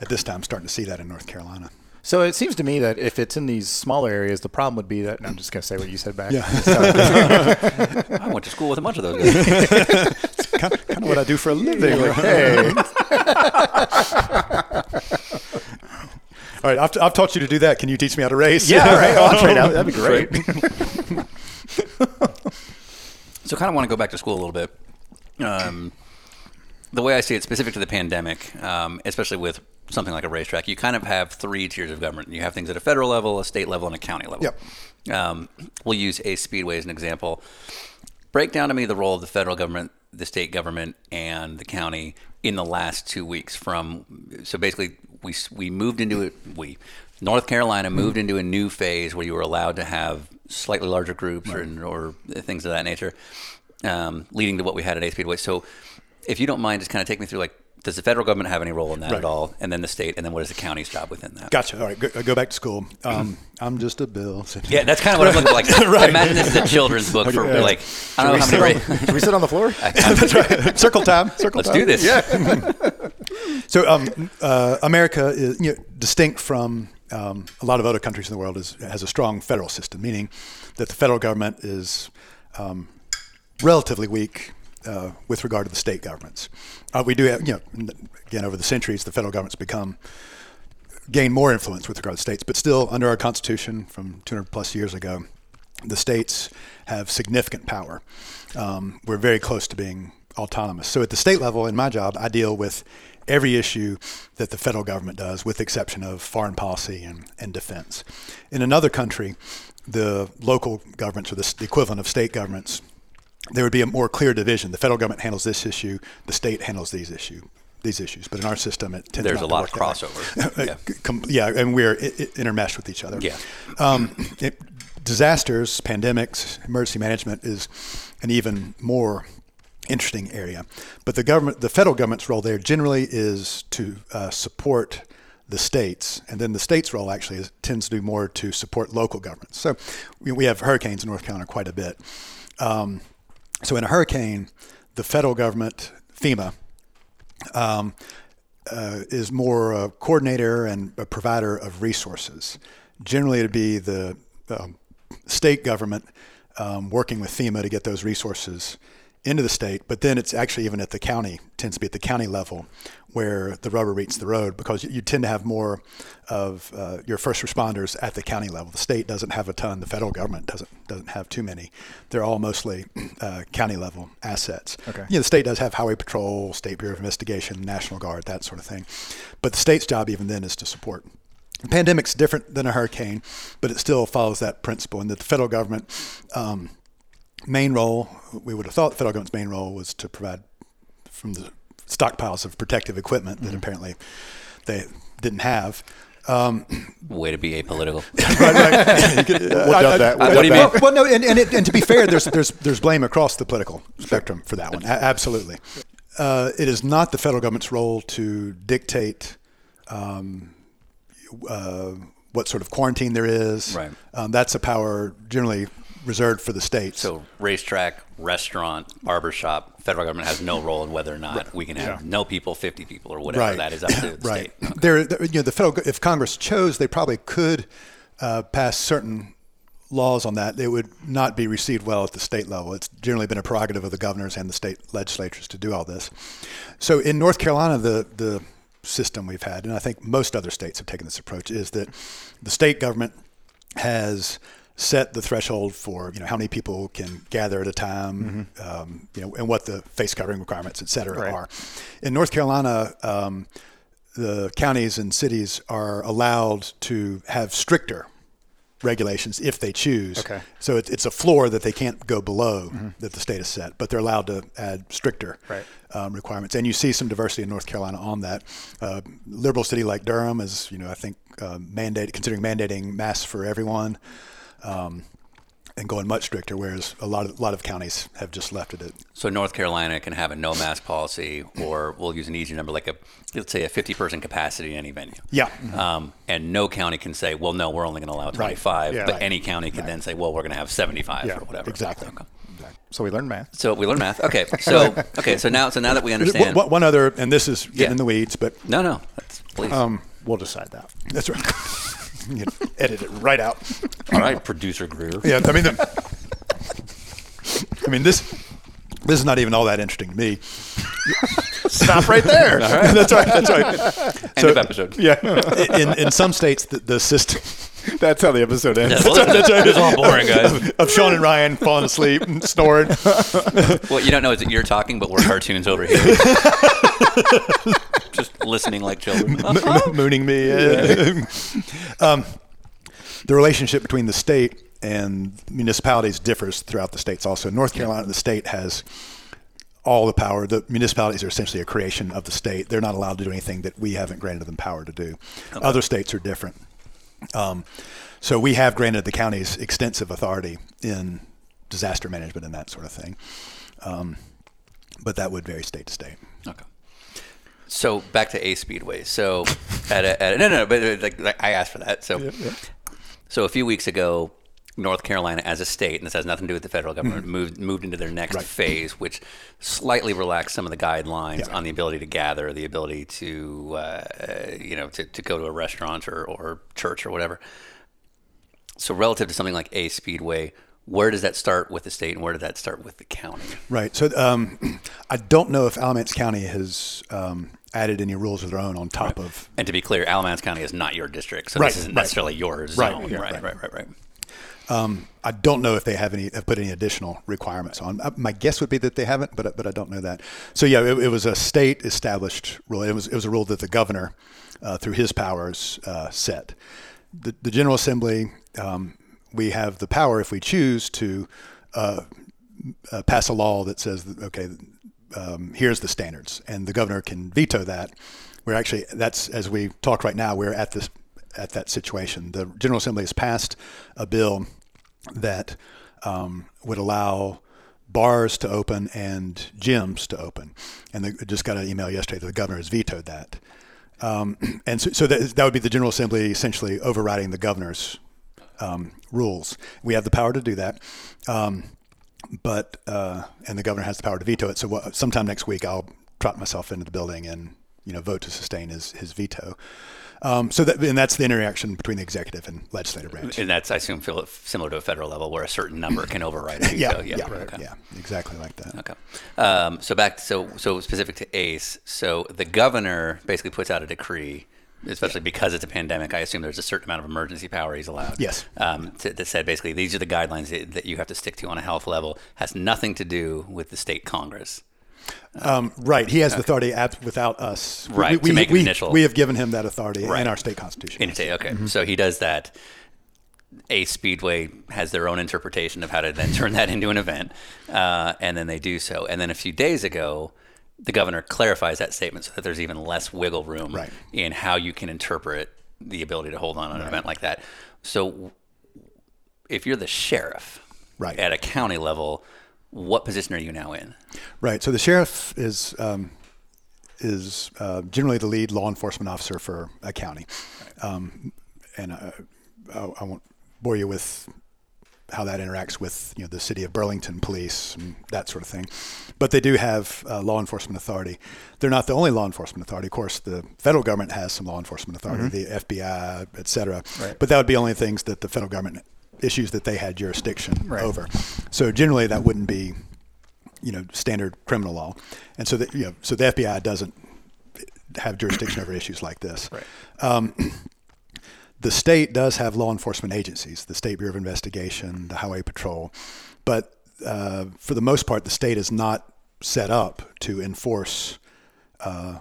[SPEAKER 10] at this time starting to see that in North Carolina.
[SPEAKER 8] So it seems to me that if it's in these smaller areas, the problem would be that. And I'm just going to say what you said back. *laughs*
[SPEAKER 1] I went to school with a bunch of those guys.
[SPEAKER 10] kind, of, kind of what I do for a living.
[SPEAKER 8] hey, *laughs*
[SPEAKER 10] All right, I've, I've taught you to do that. Can you teach me how to race?
[SPEAKER 8] yeah, all right. *laughs* I'll trade out. That'd be great. *laughs* *laughs*
[SPEAKER 1] So, kind of want to go back to school a little bit. Um, the way I see it, specific to the pandemic, um, especially with something like a racetrack, you kind of have three tiers of government. You have things at a federal level, a state level, and a county level.
[SPEAKER 10] Yep.
[SPEAKER 1] Um, we'll use Ace Speedway as an example. Break down to me the role of the federal government, the state government, and the county in the last two weeks. From so basically, we we moved into it. We North Carolina moved into a new phase where you were allowed to have slightly larger groups or, or things of that nature, um, leading to what we had at Ace Speedway. So, if you don't mind, just kind of take me through like. Does the federal government have any role in that
[SPEAKER 10] Right.
[SPEAKER 1] at all? And then the state, and then what is the county's job within that?
[SPEAKER 10] Gotcha. All right, go, go back to school. Um, I'm just a bill.
[SPEAKER 1] Yeah, that's kind of what I'm looking for. Like, *laughs* imagine this is a children's book for
[SPEAKER 10] Okay.
[SPEAKER 1] like I don't know how many. ra- *laughs*
[SPEAKER 8] Should we sit on the floor? *laughs*
[SPEAKER 10] That's right. Circle time. Circle
[SPEAKER 1] Let's
[SPEAKER 10] time.
[SPEAKER 1] do this.
[SPEAKER 10] So um, uh, America is you know, distinct from um, a lot of other countries in the world is has a strong federal system, meaning that the federal government is um, relatively weak uh, with regard to the state governments. Uh, we do have, you know, again over the centuries, the federal government's become gain more influence with regard to states, but still under our Constitution from 200 plus years ago, the states have significant power. Um, we're very close to being autonomous. So at the state level, in my job, I deal with every issue that the federal government does, with the exception of foreign policy and, and defense. In another country, the local governments or the, the equivalent of state governments, there would be a more clear division. The federal government handles this issue, the state handles these issue, these issues. But in our system, it tends
[SPEAKER 1] There's a lot of crossover. *laughs* yeah.
[SPEAKER 10] Yeah, and we're intermeshed with each other.
[SPEAKER 1] Yeah.
[SPEAKER 10] Um, it, disasters, pandemics, emergency management is an even more interesting area. But the government, the federal government's role there generally is to uh, support the states, and then the states' role actually is, tends to do more to support local governments. So we, we have hurricanes in North Carolina quite a bit. Um, so in a hurricane, the federal government, FEMA, um, uh, is more a coordinator and a provider of resources. Generally, it'd be the um, state government um, working with FEMA to get those resources into the state, but then it's actually even at the county, tends to be at the county level where the rubber meets the road because you, tend to have more of uh, your first responders at the county level. The state doesn't have a ton, the federal government doesn't doesn't have too many. They're all mostly *clears throat* uh, county level assets.
[SPEAKER 8] Okay.
[SPEAKER 10] You know, the state does have Highway Patrol, State Bureau of Investigation, National Guard, that sort of thing. But the state's job even then is to support. The pandemic's different than a hurricane, but it still follows that principle. And that the federal government um, main role, we would have thought the federal government's main role was to provide from the stockpiles of protective equipment that apparently they didn't have. Um,
[SPEAKER 1] Way to be apolitical. *laughs*
[SPEAKER 10] right, right. *laughs* You could-
[SPEAKER 8] We'll
[SPEAKER 10] I- I-
[SPEAKER 8] that. We'll
[SPEAKER 1] what do you mean?
[SPEAKER 10] well, no, and, and, it, and to be fair, there's there's there's blame across the political spectrum for that one. A- absolutely, uh, it is not the federal government's role to dictate um, uh, what sort of quarantine there is.
[SPEAKER 1] Right.
[SPEAKER 10] Um, that's a power generally reserved for the states.
[SPEAKER 1] So racetrack, restaurant, barbershop, federal government has no role in whether or not we can have no people, 50 people, or whatever. That is up to the *coughs*
[SPEAKER 10] right.
[SPEAKER 1] state.
[SPEAKER 10] There, there- you know, the federal, if Congress chose, they probably could uh, pass certain laws on that. They would not be received well at the state level. It's generally been a prerogative of the governors and the state legislatures to do all this. So in North Carolina, the the system we've had, and I think most other states have taken this approach, is that the state government has set the threshold for you know how many people can gather at a time, um, you know, and what the face covering requirements, et cetera,
[SPEAKER 8] Right.
[SPEAKER 10] are. In North Carolina, um, the counties and cities are allowed to have stricter regulations if they choose.
[SPEAKER 8] Okay.
[SPEAKER 10] So it, it's a floor that they can't go below that the state has set, but they're allowed to add stricter
[SPEAKER 8] Right.
[SPEAKER 10] um, requirements. And you see some diversity in North Carolina on that. Uh, liberal city like Durham is, you know, I think uh, mandate considering mandating masks for everyone. Um, and going much stricter, whereas a lot of a lot of counties have just left it at
[SPEAKER 1] So North Carolina can have a no mask policy, or we'll use an easy number, like a let's say a 50 person capacity in any venue.
[SPEAKER 10] yeah.
[SPEAKER 1] Um, and no county can say, well, no, we're only going to allow 25.
[SPEAKER 8] Yeah.
[SPEAKER 1] but
[SPEAKER 8] Right.
[SPEAKER 1] any county can then say, well, we're going to have 75
[SPEAKER 10] Yeah,
[SPEAKER 1] or whatever.
[SPEAKER 10] exactly.
[SPEAKER 1] Okay.
[SPEAKER 8] So we learned math.
[SPEAKER 1] So we learned math. Okay. *laughs* So okay. So now, so now that we understand.
[SPEAKER 10] One, one other, and this is getting
[SPEAKER 1] Yeah.
[SPEAKER 10] in the weeds, but
[SPEAKER 1] No, no. That's, please.
[SPEAKER 10] Um,
[SPEAKER 8] We'll decide that.
[SPEAKER 10] that's right. *laughs* You *laughs* can edit it right out.
[SPEAKER 1] All right, producer Grier.
[SPEAKER 10] Yeah, I mean, the, I mean this. This is not even all that interesting to me.
[SPEAKER 8] Stop right there. *laughs*
[SPEAKER 10] that's right. That's right.
[SPEAKER 1] End of episode.
[SPEAKER 10] Yeah. In in some states, the, the system *laughs*
[SPEAKER 8] That's how the episode ends.
[SPEAKER 1] Yeah, well,
[SPEAKER 10] that's right.
[SPEAKER 1] It's all boring, guys.
[SPEAKER 10] of Sean and Ryan falling asleep and snoring. *laughs*
[SPEAKER 1] What you don't know is that you're talking, but we're cartoons over here. *laughs* Just listening like children.
[SPEAKER 10] Mo- mooning me. yeah. um, the relationship between the state and municipalities differs throughout the states. Also, North Carolina, the state has all the power. The municipalities are essentially a creation of the state. They're not allowed to do anything that we haven't granted them power to do. Other states are different. Um, so we have granted the counties extensive authority in disaster management and that sort of thing. Um, but that would vary state to state.
[SPEAKER 1] Okay. So back to Ace Speedway. So at a, at a, no, no, no, but uh, like, like I asked for that. So so a few weeks ago, North Carolina as a state, and this has nothing to do with the federal government, moved moved into their next
[SPEAKER 10] Mm-hmm. Right.
[SPEAKER 1] phase, which slightly relaxed some of the guidelines
[SPEAKER 10] Yeah.
[SPEAKER 1] on the ability to gather, the ability to uh, you know to, to go to a restaurant or, or church or whatever. So relative to something like Ace Speedway, where does that start with the state, and where does that start with the county?
[SPEAKER 10] Right. So um, *clears throat* I don't know if Alamance County has um, added any rules of their own on top of.
[SPEAKER 1] And to be clear, Alamance County is not your district, so
[SPEAKER 10] Right,
[SPEAKER 1] this isn't
[SPEAKER 10] right.
[SPEAKER 1] necessarily your
[SPEAKER 10] Right, yeah,
[SPEAKER 1] right,
[SPEAKER 10] right.
[SPEAKER 1] right, right, right.
[SPEAKER 10] Um, I don't know if they have any have put any additional requirements on. Uh, My guess would be that they haven't, but but I don't know that. So yeah, it, it was a state established rule. It was it was a rule that the governor, uh, through his powers, uh, set. The, the General Assembly, um, we have the power if we choose to uh, uh, pass a law that says, okay, um, here's the standards, and the governor can veto that. We're actually that's as we talk right now. We're at this at that situation. The General Assembly has passed a bill that um, would allow bars to open and gyms to open, and they just got an email yesterday that the governor has vetoed that. Um, *clears throat* and so, so that, that would be the General Assembly essentially overriding the governor's um, rules. We have the power to do that. Um, but uh, and the governor has the power to veto it. So what, sometime next week, I'll trot myself into the building and you know vote to sustain his his veto. Um, so that and that's the interaction between the executive and legislative branch.
[SPEAKER 1] And that's, I assume, feel- similar to a federal level where a certain number can override *laughs*
[SPEAKER 10] yeah,
[SPEAKER 1] veto.
[SPEAKER 10] yeah,
[SPEAKER 1] okay.
[SPEAKER 10] yeah, exactly like that.
[SPEAKER 1] Okay. Um, so back so so specific to ACE. So the governor basically puts out a decree, especially because it's a pandemic. I assume there's a certain amount of emergency power he's allowed.
[SPEAKER 10] Yes.
[SPEAKER 1] Um, to, that said basically these are the guidelines that, that you have to stick to on a health level. Has nothing to do with the state Congress.
[SPEAKER 10] Um, right, he has the authority ab- without us.
[SPEAKER 1] Right,
[SPEAKER 10] we,
[SPEAKER 1] to make
[SPEAKER 10] we,
[SPEAKER 1] initial-
[SPEAKER 10] we have given him that authority
[SPEAKER 1] Right.
[SPEAKER 10] in our state constitution.
[SPEAKER 1] In state, okay. So he does that. Ace Speedway has their own interpretation of how to then *laughs* turn that into an event, uh, and then they do so. And then a few days ago, the governor clarifies that statement so that there's even less wiggle room
[SPEAKER 10] Right.
[SPEAKER 1] in how you can interpret the ability to hold on an event like that. So, if you're the sheriff
[SPEAKER 10] Right.
[SPEAKER 1] at a county level, what position are you now in?
[SPEAKER 10] Right. So the sheriff is um, is uh, generally the lead law enforcement officer for a county, um, and uh, I, I won't bore you with how that interacts with you know the city of Burlington police and that sort of thing. But they do have uh, law enforcement authority. They're not the only law enforcement authority. Of course, the federal government has some law enforcement authority, the FBI, et cetera. Right. But that would be only things that the federal government issues that they had jurisdiction over. So generally, that wouldn't be you know standard criminal law, and so that you know so the FBI doesn't have jurisdiction over issues like this. Right. Um, *clears throat* the state does have law enforcement agencies, the State Bureau of Investigation, the Highway Patrol, but uh, for the most part, the state is not set up to enforce uh,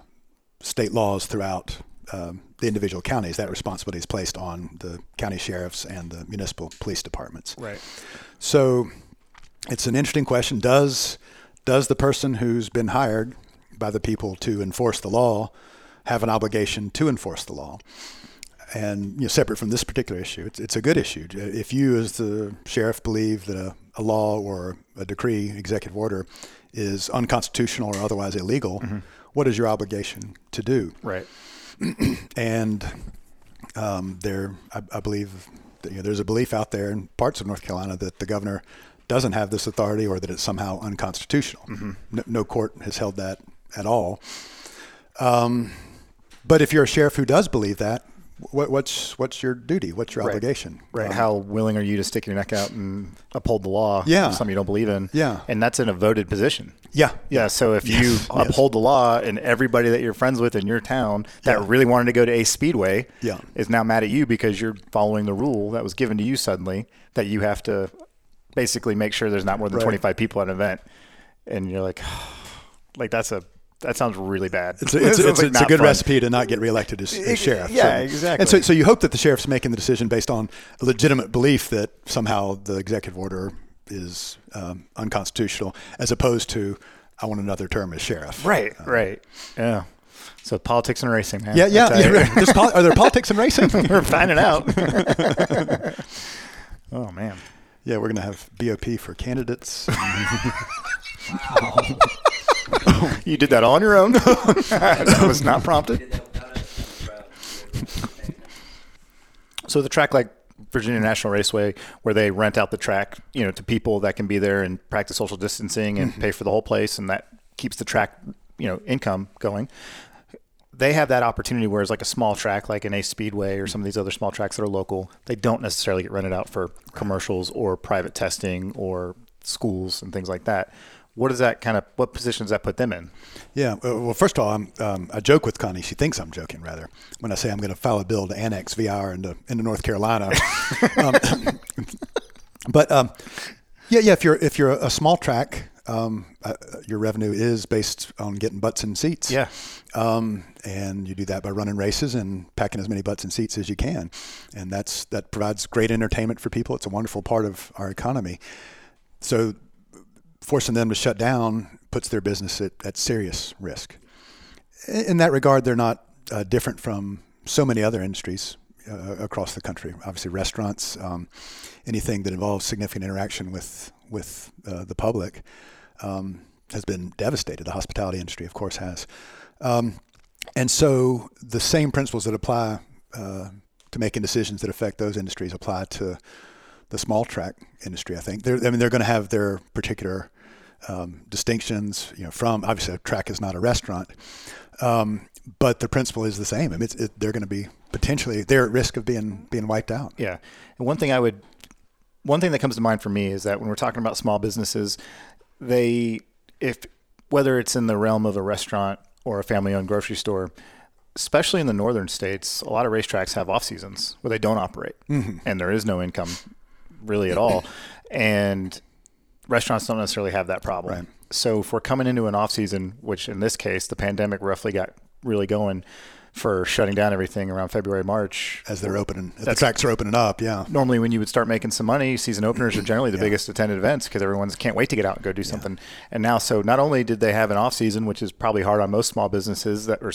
[SPEAKER 10] state laws throughout um, the individual counties. That responsibility is placed on the county sheriffs and the municipal police departments.
[SPEAKER 8] Right.
[SPEAKER 10] So it's an interesting question. Does does the person who's been hired by the people to enforce the law have an obligation to enforce the law? And you know, separate from this particular issue, it's, it's a good issue. If you, as the sheriff, believe that a, a law or a decree, executive order, is unconstitutional or otherwise illegal, what is your obligation to do?
[SPEAKER 8] Right. *clears throat*
[SPEAKER 10] and um, there, I, I believe, that, you know, there's a belief out there in parts of North Carolina that the governor doesn't have this authority or that it's somehow unconstitutional. No, no court has held that at all. Um, but if you're a sheriff who does believe that, what, what's what's your duty? What's your
[SPEAKER 8] Right.
[SPEAKER 10] obligation?
[SPEAKER 8] Right.
[SPEAKER 10] Um,
[SPEAKER 8] How willing are you to stick your neck out and uphold the law?
[SPEAKER 10] Yeah.
[SPEAKER 8] Something you don't believe in.
[SPEAKER 10] Yeah.
[SPEAKER 8] And that's in a voted position.
[SPEAKER 10] Yeah.
[SPEAKER 8] Yeah. So if you
[SPEAKER 10] Yes, *laughs* yes.
[SPEAKER 8] uphold the law and everybody that you're friends with in your town that really wanted to go to Ace Speedway
[SPEAKER 10] Yeah.
[SPEAKER 8] is now mad at you because you're following the rule that was given to you suddenly that you have to basically make sure there's not more than
[SPEAKER 10] Right.
[SPEAKER 8] 25 people at an event. And you're like, *sighs* like that's a, that sounds really bad.
[SPEAKER 10] It's a, it's, it's,
[SPEAKER 8] like
[SPEAKER 10] it's a good
[SPEAKER 8] fun.
[SPEAKER 10] recipe to not get reelected as, as sheriff.
[SPEAKER 8] yeah,
[SPEAKER 10] So-
[SPEAKER 8] exactly.
[SPEAKER 10] And so, so you hope that the sheriff's making the decision based on a legitimate belief that somehow the executive order is um, unconstitutional, as opposed to I want another term as sheriff.
[SPEAKER 8] Right. Right. Yeah. So politics and racing, man.
[SPEAKER 10] Yeah, yeah. Yeah right. Poli- are there politics in racing? *laughs*
[SPEAKER 8] We're finding out. *laughs* oh man.
[SPEAKER 10] Yeah, we're going to have BOP for candidates. *laughs*
[SPEAKER 8] You did that all on your own. *laughs* that was not prompted. *laughs* So the track like Virginia International Raceway, where they rent out the track, you know, to people that can be there and practice social distancing and mm-hmm. pay for the whole place, and that keeps the track, you know, income going. They have that opportunity, whereas like a small track, like an Ace Speedway or some of these other small tracks that are local, they don't necessarily get rented out for commercials or private testing or schools and things like that. What does that kind of what positions that put them in?
[SPEAKER 10] Yeah. uh, Well, first of all, I'm, um, I joke with Connie. She thinks I'm joking, rather, when I say I'm going to file a bill to annex VIR into, into North Carolina. *laughs* um, *laughs* But um, yeah, yeah. If you're if you're a small track, um, uh, your revenue is based on getting butts and seats.
[SPEAKER 8] Yeah.
[SPEAKER 10] Um, and you do that by running races and packing as many butts and seats as you can, and that's that provides great entertainment for people. It's a wonderful part of our economy. So forcing them to shut down puts their business at, at serious risk. In that regard, they're not uh, different from so many other industries uh, across the country. Obviously, restaurants, um, anything that involves significant interaction with with uh, the public, um, has been devastated. The hospitality industry, of course, has. Um, and so, the same principles that apply uh, to making decisions that affect those industries apply to the small track industry. I think they're, I mean, they're going to have their particular um, distinctions. You know, from obviously a track is not a restaurant, um, but the principle is the same. I mean, it, they're going to be potentially they're at risk of being being wiped out.
[SPEAKER 8] Yeah. And one thing I would, one thing that comes to mind for me is that when we're talking about small businesses, they, if, whether it's in the realm of a restaurant or a family owned grocery store, especially in the northern states, a lot of racetracks have off seasons where they don't operate mm-hmm. and there is no income really at all. *laughs* and restaurants don't necessarily have that problem.
[SPEAKER 10] Right.
[SPEAKER 8] So if we're coming into an off season, which in this case, the pandemic roughly got really going for shutting down everything around February, March,
[SPEAKER 10] As they're opening, as the tracks are opening up, yeah.
[SPEAKER 8] normally when you would start making some money, season openers are generally the biggest attended events because everyone's can't wait to get out and go do something. And now, so not only did they have an off season, which is probably hard on most small businesses that, or,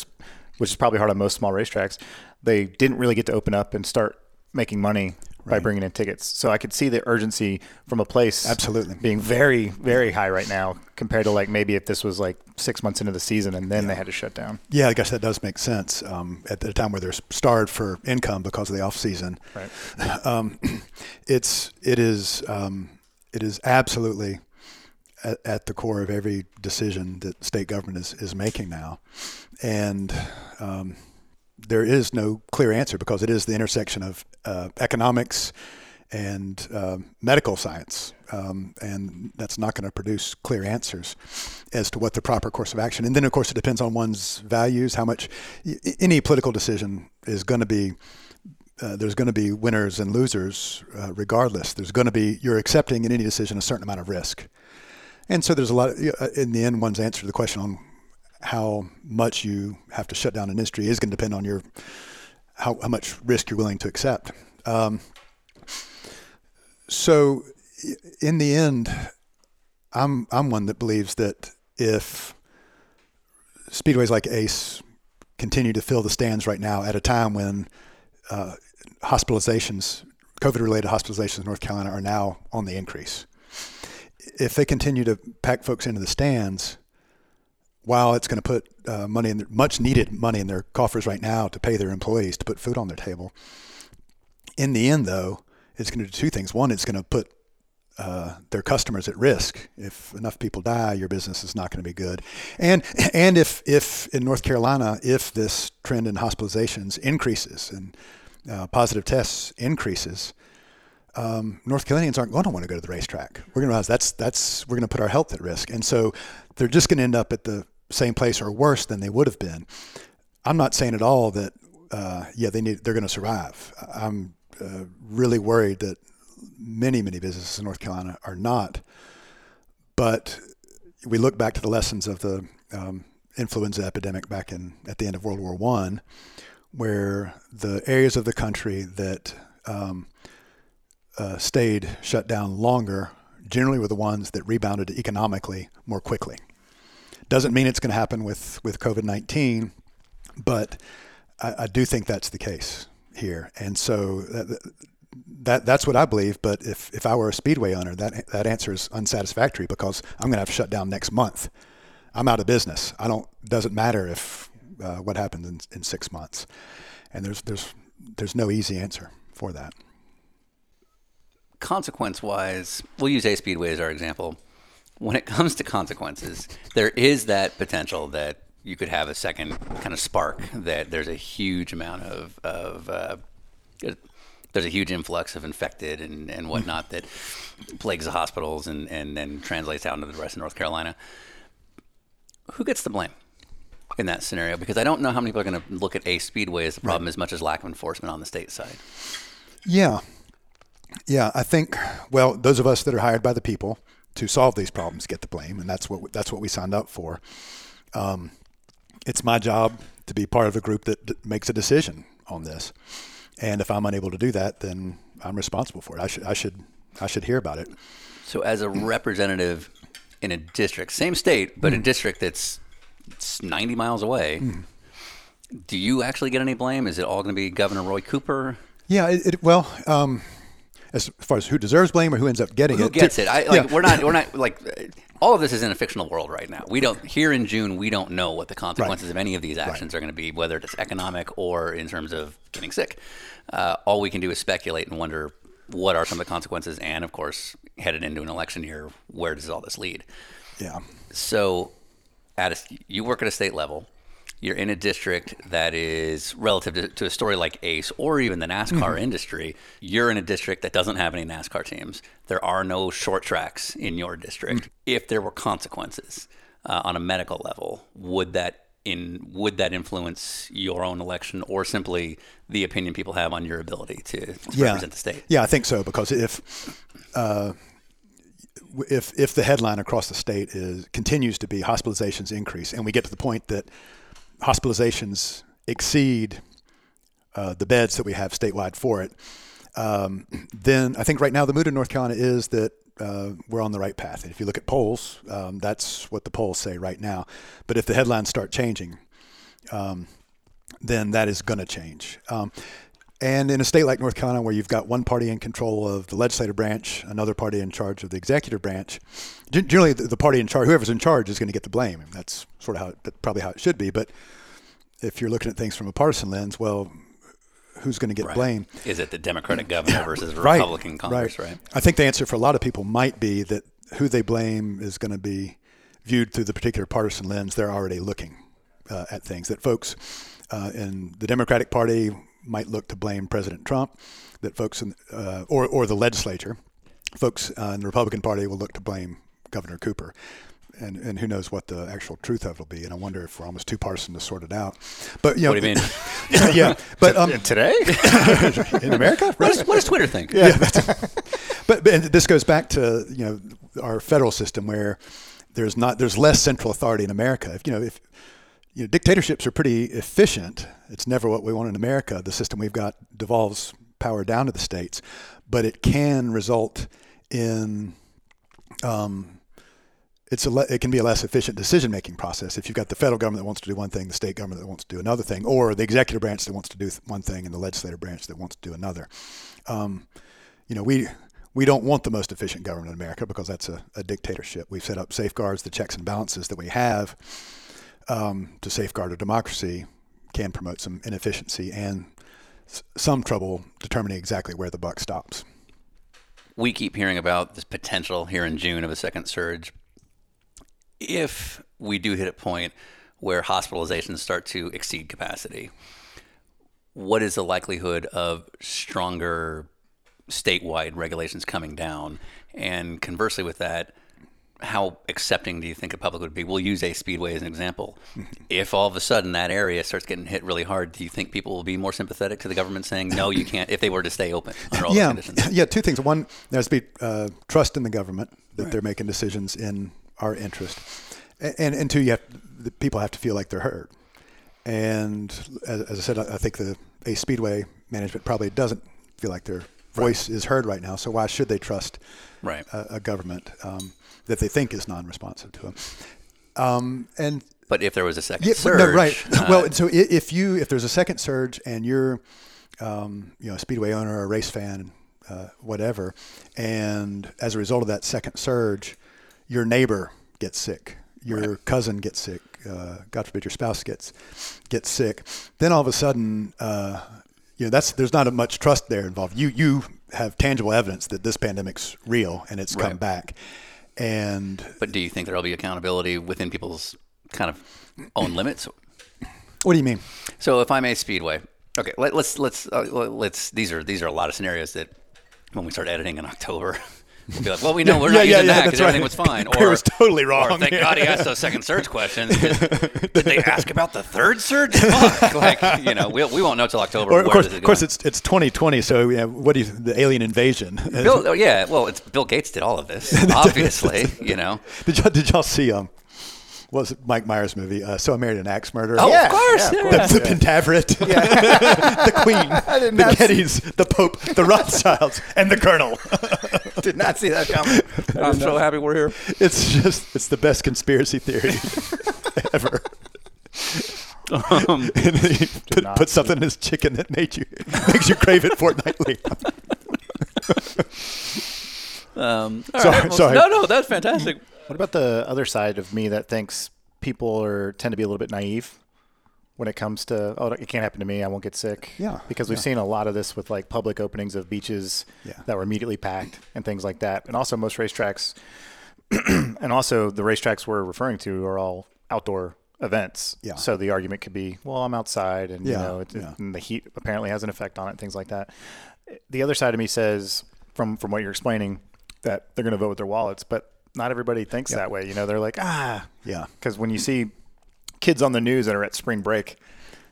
[SPEAKER 8] which is probably hard on most small racetracks, they didn't really get to open up and start making money by bringing in tickets. So I could see the urgency from a place
[SPEAKER 10] Absolutely.
[SPEAKER 8] being very, very high right now compared to like maybe if this was like six months into the season and then they had to shut down.
[SPEAKER 10] Yeah, I guess that does make sense. Um, at the time where they're starved for income because of the off season,
[SPEAKER 8] Right. *laughs*
[SPEAKER 10] um, it's it is um, it is absolutely at, at the core of every decision that state government is, is making now, and um, there is no clear answer because it is the intersection of uh, economics and uh, medical science, um, and that's not going to produce clear answers as to what the proper course of action. And then, of course, it depends on one's values. How much any political decision is going to be uh, there's going to be winners and losers uh, regardless. There's going to be, you're accepting in any decision a certain amount of risk. And so there's a lot, of, uh, in the end, one's answer to the question on how much you have to shut down an industry is going to depend on your, how, how much risk you're willing to accept. Um, so in the end, I'm, I'm one that believes that if speedways like Ace continue to fill the stands right now at a time when uh, hospitalizations, COVID related hospitalizations in North Carolina are now on the increase. If they continue to pack folks into the stands, while it's going to put uh, money in their, much needed money in their coffers right now to pay their employees to put food on their table, in the end, though, it's going to do two things. One, it's going to put uh, their customers at risk. If enough people die, your business is not going to be good. And and if if in North Carolina, if this trend in hospitalizations increases and uh, positive tests increases, um, North Carolinians aren't going to want to go to the racetrack. We're going to realize that's that's we're going to put our health at risk, and so they're just going to end up at the same place or worse than they would have been. I'm not saying at all that uh, yeah they need they're going to survive. I'm uh, really worried that many many businesses in North Carolina are not. But we look back to the lessons of the um, influenza epidemic back in at the end of World War One, where the areas of the country that um, uh, stayed shut down longer generally were the ones that rebounded economically more quickly. Doesn't mean it's going to happen with, with COVID 19, but I, I do think that's the case here. And so that, that that's what I believe. But if, if I were Ace Speedway owner, that, that answer is unsatisfactory because I'm going to have to shut down next month. I'm out of business. I don't, doesn't matter if uh, what happens in, in six months. And there's, there's, there's no easy answer for that.
[SPEAKER 1] consequence wise, we'll use Ace Speedway as our example. When it comes to consequences, there is that potential that you could have a second kind of spark, that there's a huge amount of, of uh, there's a huge influx of infected and, and whatnot that plagues the hospitals and, and then translates out into the rest of North Carolina. Who gets the blame? In that scenario, because I don't know how many people are going to look at Ace Speedway as the problem as much as lack of enforcement on the state side.
[SPEAKER 10] Yeah. Yeah, I think. Well, those of us that are hired by the people to solve these problems get the blame, and that's what that's what we signed up for. Um, it's my job to be part of a group that d- makes a decision on this, and if I'm unable to do that, then I'm responsible for it. I should I should I should hear about it.
[SPEAKER 1] So, as a representative in a district, same state, but a district that's it's 90 miles away, do you actually get any blame? Is it all going to be Governor Roy Cooper?
[SPEAKER 10] Yeah, it, it well. Um, as far as who deserves blame or who ends up getting
[SPEAKER 1] Who
[SPEAKER 10] it,
[SPEAKER 1] gets
[SPEAKER 10] to-
[SPEAKER 1] it? I, like,
[SPEAKER 10] yeah.
[SPEAKER 1] We're not. We're not *laughs* like. All of this is in a fictional world right now. We don't. Here in June, we don't know what the consequences of any of these actions are going to be, whether it's economic or in terms of getting sick. Uh, all we can do is speculate and wonder what are some of the consequences, and of course, headed into an election year, where does all this lead?
[SPEAKER 10] yeah.
[SPEAKER 1] So, at a, you work at a state level. You're in a district that is relative to, to a story like Ace or even the NASCAR industry. You're in a district that doesn't have any NASCAR teams. There are no short tracks in your district. If there were consequences uh, on a medical level, would that in would that influence your own election or simply the opinion people have on your ability to, to represent the state?
[SPEAKER 10] Yeah, I think so because if uh, if if the headline across the state is continues to be hospitalizations increase, and we get to the point that hospitalizations exceed uh, the beds that we have statewide for it, um, then I think right now the mood in North Carolina is that uh, we're on the right path. And if you look at polls, um, that's what the polls say right now. But if the headlines start changing, um, then that is going to change. And in a state like North Carolina, where you've got one party in control of the legislative branch, another party in charge of the executive branch, generally the, the party in charge, whoever's in charge, is going to get the blame. And that's sort of how, it, probably how it should be. But if you're looking at things from a partisan lens, well, who's going to get blame?
[SPEAKER 1] Is it the Democratic governor versus *laughs* a
[SPEAKER 10] Right,
[SPEAKER 1] Republican Congress, right?
[SPEAKER 10] I think the answer for a lot of people might be that who they blame is going to be viewed through the particular partisan lens they're already looking uh, at things. That folks uh, in the Democratic Party might look to blame President Trump. That folks in uh, or or the legislature, folks uh, in the Republican Party will look to blame Governor Cooper. And, and who knows what the actual truth of it will be? And I wonder if we're almost too partisan to sort it out. But you know,
[SPEAKER 1] What do you mean? *laughs*
[SPEAKER 10] yeah, but um, *laughs*
[SPEAKER 8] Today? *laughs*
[SPEAKER 10] in America,
[SPEAKER 1] What
[SPEAKER 10] right?
[SPEAKER 1] does, what does Twitter think?
[SPEAKER 10] Yeah, but, but and this goes back to you know our federal system where there's not there's less central authority in America. If you know if you know, dictatorships are pretty efficient. It's never what we want in America. The system we've got devolves power down to the states, but it can result in um, it's a le- it can be a less efficient decision making process if you've got the federal government that wants to do one thing, the state government that wants to do another thing, or the executive branch that wants to do one thing and the legislative branch that wants to do another. Um, you know, we we don't want the most efficient government in America because that's a, a dictatorship. We've set up safeguards, the checks and balances that we have um, to safeguard a democracy can promote some inefficiency and s- some trouble determining exactly where the buck stops.
[SPEAKER 1] we keep hearing about this potential here in June of a second surge. If we do hit a point where hospitalizations start to exceed capacity, what is the likelihood of stronger statewide regulations coming down? And conversely, with that, how accepting do you think a public would be? We'll use a speedway as an example. If all of a sudden that area starts getting hit really hard, do you think people will be more sympathetic to the government saying no, you can't? If they were to stay open under all
[SPEAKER 10] yeah,
[SPEAKER 1] conditions,
[SPEAKER 10] yeah. Two things. One, there has to be uh, trust in the government that they're making decisions in our interest, and and two, you have the people have to feel like they're heard. And as, as I said, I I think the a speedway management probably doesn't feel like their voice is heard right now. So why should they trust
[SPEAKER 1] Right.
[SPEAKER 10] a, a government um, that they think is non-responsive to them? Um, and
[SPEAKER 1] But if there was a second
[SPEAKER 10] yeah,
[SPEAKER 1] surge,
[SPEAKER 10] no, right.
[SPEAKER 1] uh,
[SPEAKER 10] well, so if you if there's a second surge and you're um, you know a speedway owner or a race fan, uh, whatever, and as a result of that second surge, your neighbor gets sick, your cousin gets sick, uh, God forbid your spouse gets gets sick, then all of a sudden. Uh, you know, that's there's not much trust there involved. You you have tangible evidence that this pandemic's real and it's come back, and
[SPEAKER 1] but do you think there'll be accountability within people's kind of own limits?
[SPEAKER 10] what do you mean?
[SPEAKER 1] So if I'm a speedway, okay, let, let's let's uh, let's these are these are a lot of scenarios that when we start editing in October, Be like, well, we know we're
[SPEAKER 10] Yeah,
[SPEAKER 1] not
[SPEAKER 10] yeah,
[SPEAKER 1] using
[SPEAKER 10] yeah,
[SPEAKER 1] that because
[SPEAKER 10] right.
[SPEAKER 1] everything was fine. *laughs* Or
[SPEAKER 10] was totally wrong.
[SPEAKER 1] Or
[SPEAKER 10] thank.
[SPEAKER 1] God he asked those second surge questions. *laughs* Did they ask about the third surge? Fuck. Like, you know, we, we won't know till October.
[SPEAKER 10] Or, of course, of course, it's it's 2020. So yeah, what do you the alien invasion?
[SPEAKER 1] Bill, oh, yeah, well, it's Bill Gates did all of this, *laughs* obviously. you know,
[SPEAKER 10] Did y'all did y'all see um? What was it Mike Myers movie? Uh, so I married an axe murderer.
[SPEAKER 1] oh,
[SPEAKER 8] Yeah,
[SPEAKER 1] of course,
[SPEAKER 8] yeah, *laughs*
[SPEAKER 1] yeah.
[SPEAKER 8] of
[SPEAKER 10] The, the Pentaverate, the Queen, *laughs*
[SPEAKER 8] did
[SPEAKER 10] the
[SPEAKER 8] not see-
[SPEAKER 10] the Pope, the Rothschilds, and the Colonel. *laughs*
[SPEAKER 8] Did not see that coming.
[SPEAKER 1] I'm so happy we're here.
[SPEAKER 10] It's just it's the best conspiracy theory ever.
[SPEAKER 1] Um,
[SPEAKER 10] and then he put, put something in his chicken that made you makes you crave it fortnightly.
[SPEAKER 1] Um, all
[SPEAKER 10] Sorry-
[SPEAKER 1] right, well,
[SPEAKER 10] sorry.
[SPEAKER 1] No, no, that's fantastic.
[SPEAKER 8] What about the other side of me that thinks people are tend to be a little bit naive when it comes to oh it can't happen to me I won't get sick
[SPEAKER 10] Yeah,
[SPEAKER 8] because we've
[SPEAKER 10] yeah.
[SPEAKER 8] seen a lot of this with like public openings of beaches
[SPEAKER 10] Yeah.
[SPEAKER 8] that were immediately packed and things like that and also most racetracks *clears throat* and also the racetracks we're referring to are all outdoor events
[SPEAKER 10] Yeah.
[SPEAKER 8] so the argument could be well I'm outside and you know it,
[SPEAKER 10] yeah.
[SPEAKER 8] and the heat apparently has an effect on it things like that the other side of me says from from what you're explaining that they're going to vote with their wallets but not everybody thinks that way you know they're like ah.
[SPEAKER 10] Yeah,
[SPEAKER 8] because when you see kids on the news that are at spring break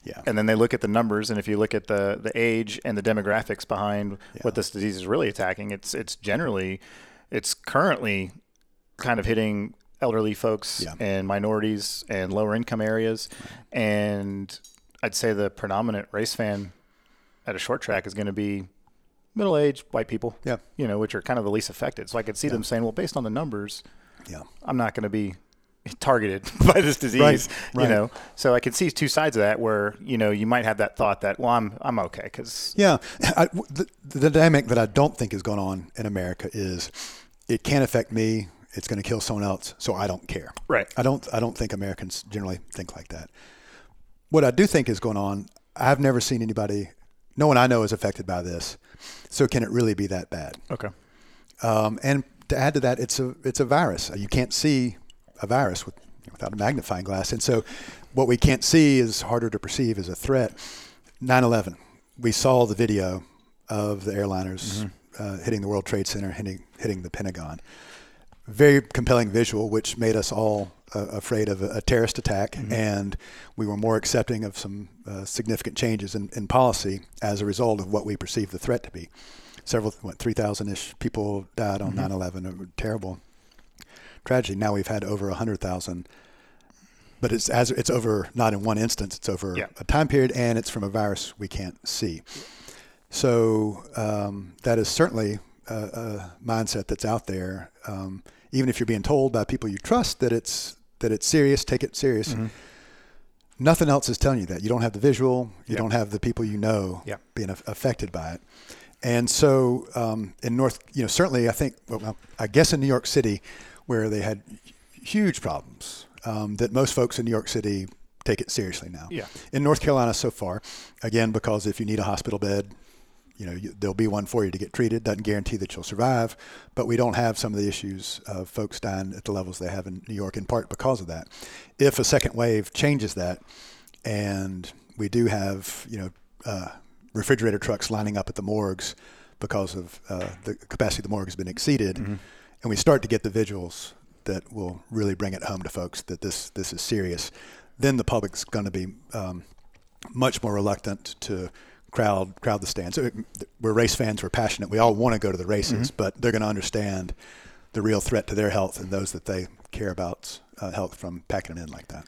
[SPEAKER 10] yeah,
[SPEAKER 8] and then they look at the numbers and if you look at the the age and the demographics behind what this disease is really attacking it's it's generally it's currently kind of hitting elderly folks
[SPEAKER 10] Yeah.
[SPEAKER 8] and minorities and lower income areas. And I'd say the predominant race fan at a short track is going to be middle-aged white people
[SPEAKER 10] Yeah.
[SPEAKER 8] you know which are kind of the least affected so I could see them saying well based on the numbers
[SPEAKER 10] yeah.
[SPEAKER 8] I'm not going to be *laughs* targeted *laughs* by this disease,
[SPEAKER 10] Right,
[SPEAKER 8] you
[SPEAKER 10] right.
[SPEAKER 8] know. So I can see two sides of that where, you know, you might have that thought that, well, I'm I'm okay cuz
[SPEAKER 10] Yeah, I, the, the dynamic that I don't think is going on in America is it can't affect me. It's going to kill someone else, so I don't care.
[SPEAKER 8] Right.
[SPEAKER 10] I don't. I don't think Americans generally think like that. What I do think is going on. I've never seen anybody. No one I know is affected by this. So can it really be that bad?
[SPEAKER 8] Okay.
[SPEAKER 10] Um, and to add to that, it's a it's a virus. You can't see a virus with, without a magnifying glass, and so what we can't see is harder to perceive as a threat. 9/11, we saw the video of the airliners uh, hitting the World Trade Center, hitting hitting the Pentagon. Very compelling visual, which made us all uh, afraid of a, a terrorist attack, and we were more accepting of some uh, significant changes in, in policy as a result of what we perceived the threat to be several, what, 3,000 ish people died on 9 11. A terrible tragedy. Now we've had over 100,000. But it's as it's over not in one instance. It's over
[SPEAKER 8] Yeah.
[SPEAKER 10] a time period, and it's from a virus we can't see. So um, that is certainly a, a mindset that's out there. Um, even if you're being told by people you trust that it's that it's serious, take it serious. Nothing else is telling you that. You don't have the visual. You
[SPEAKER 8] Yeah.
[SPEAKER 10] don't have the people you know
[SPEAKER 8] Yeah.
[SPEAKER 10] being af- affected by it. And so um, in North, you know, certainly I think, well, I guess in New York City, where they had huge problems, um, that most folks in New York City take it seriously now.
[SPEAKER 8] Yeah.
[SPEAKER 10] In North Carolina so far, again, because if you need a hospital bed, you know, you, there'll be one for you to get treated. Doesn't guarantee that you'll survive, but we don't have some of the issues of folks dying at the levels they have in New York, in part because of that. If a second wave changes that, and we do have, you know, uh, refrigerator trucks lining up at the morgues because of uh, the capacity of the morgue has been exceeded, and we start to get the visuals that will really bring it home to folks that this this is serious, then the public's going to be um, much more reluctant to crowd crowd the stands. We're race fans. We're passionate. We all want to go to the races, but they're going to understand the real threat to their health and those that they care about uh, health from packing it in like that.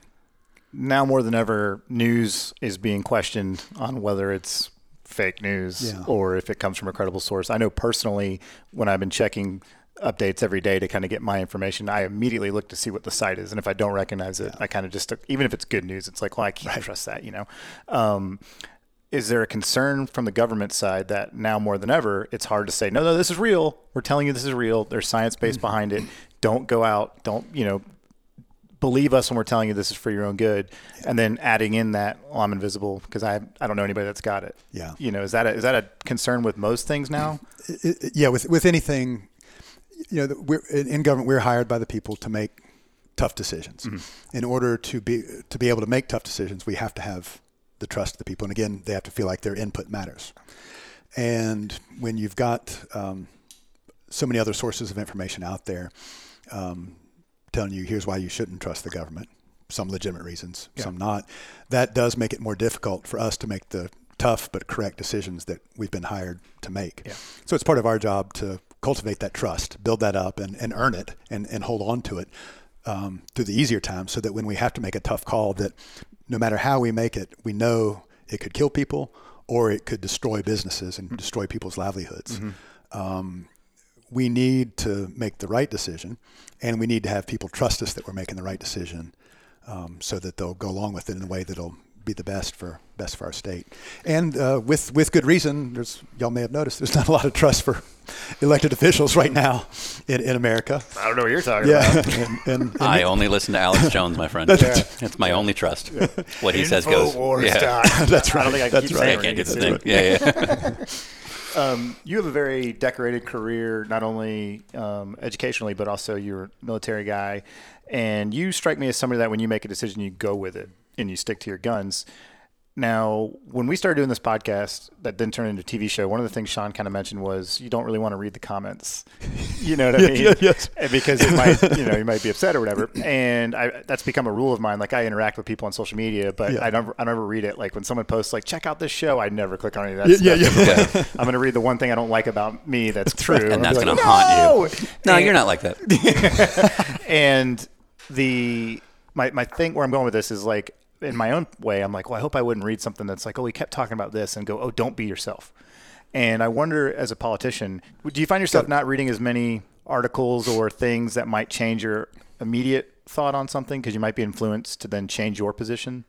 [SPEAKER 8] Now more than ever, news is being questioned on whether it's fake news
[SPEAKER 10] Yeah.
[SPEAKER 8] or if it comes from a credible source. I know personally when I've been checking updates every day to kind of get my information, I immediately look to see what the site is, and if I don't recognize it, I kind of just even if it's good news, it's like, well, I can't trust that, you know. Um, is there a concern from the government side that now more than ever it's hard to say no no this is real we're telling you this is real there's science
[SPEAKER 10] Mm-hmm.
[SPEAKER 8] based behind it don't go out don't you know believe us when we're telling you this is for your own good and then adding in that well i'm invisible because i i don't know anybody that's got it
[SPEAKER 10] Yeah.
[SPEAKER 8] you know is that a, is that a concern with most things now
[SPEAKER 10] it, it- yeah, with with anything, you know, we're in in government. We're hired by the people to make tough decisions. In order to be to be able to make tough decisions, we have to have the trust of the people, and again, they have to feel like their input matters. And when you've got um, so many other sources of information out there um, telling you here's why you shouldn't trust the government. Some legitimate reasons, some not. That does make it more difficult for us to make the tough but correct decisions that we've been hired to make. So it's part of our job to cultivate that trust, build that up, and, and earn it, and, and hold on to it um, through the easier times, so that when we have to make a tough call, that no matter how we make it, we know it could kill people or it could destroy businesses and destroy people's livelihoods. Um, we need to make the right decision, and we need to have people trust us that we're making the right decision, um, so that they'll go along with it in a way that'll be the best for best for our state. And uh, with with good reason, there's y'all may have noticed there's *laughs* not a lot of trust for elected officials right now in, in America.
[SPEAKER 8] I don't know what you're talking
[SPEAKER 10] Yeah,
[SPEAKER 8] about.
[SPEAKER 10] and, and, and
[SPEAKER 1] I only listen to Alex Jones, my friend. *laughs* That's my only trust. What he says goes. Yeah.
[SPEAKER 8] time. *laughs*
[SPEAKER 10] That's
[SPEAKER 8] I don't
[SPEAKER 10] right.
[SPEAKER 8] think I can
[SPEAKER 10] That's
[SPEAKER 8] keep
[SPEAKER 10] right.
[SPEAKER 1] I can't do
[SPEAKER 8] it.
[SPEAKER 1] the thing. Yeah, yeah.
[SPEAKER 8] Um, you have a very decorated career, not only um, educationally, but also you're a military guy. And you strike me as somebody that when you make a decision, you go with it and you stick to your guns. Now, when we started doing this podcast that then turned into a TV show, one of the things Sean kind of mentioned was you don't really want to read the comments. *laughs* You know what I
[SPEAKER 10] Yeah,
[SPEAKER 8] mean?
[SPEAKER 10] yeah, yes.
[SPEAKER 8] Because it might, you know, you might be upset or whatever. *laughs* And I, that's become a rule of mine. Like I interact with people on social media, but
[SPEAKER 10] Yeah.
[SPEAKER 8] I never, I never read it. Like when someone posts, like check out this show, I never click on any of that.
[SPEAKER 10] Yeah,
[SPEAKER 8] stuff.
[SPEAKER 10] yeah,
[SPEAKER 8] like, *laughs* I'm going to read the one thing I don't like about me that's true,
[SPEAKER 1] And that's
[SPEAKER 8] be
[SPEAKER 1] going to
[SPEAKER 8] like,
[SPEAKER 1] haunt you. No,
[SPEAKER 8] And-
[SPEAKER 1] you're not like that.
[SPEAKER 8] and the my my thing where I'm going with this is like in my own way, I'm like, well, I hope I wouldn't read something that's like, oh, we kept talking about this, and go, oh, don't be yourself. And I wonder, as a politician, do you find yourself not reading as many articles or things that might change your immediate thought on something because you might be influenced to then change your position?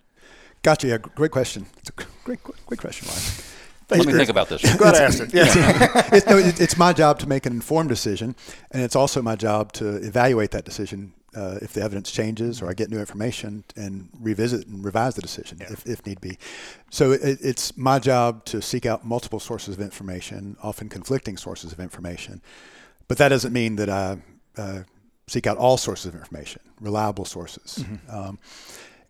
[SPEAKER 10] Gotcha. Yeah, great question. It's a great, great question, Ryan.
[SPEAKER 1] Let me think about this.
[SPEAKER 8] Glad I asked it. Yeah. *laughs*
[SPEAKER 10] it's, no, it's my job to make an informed decision, and it's also my job to evaluate that decision uh, if the evidence changes or I get new information and revisit and revise the decision if, if need be. So it, it's my job to seek out multiple sources of information, often conflicting sources of information, but that doesn't mean that I uh, seek out all sources of information, reliable sources. Um,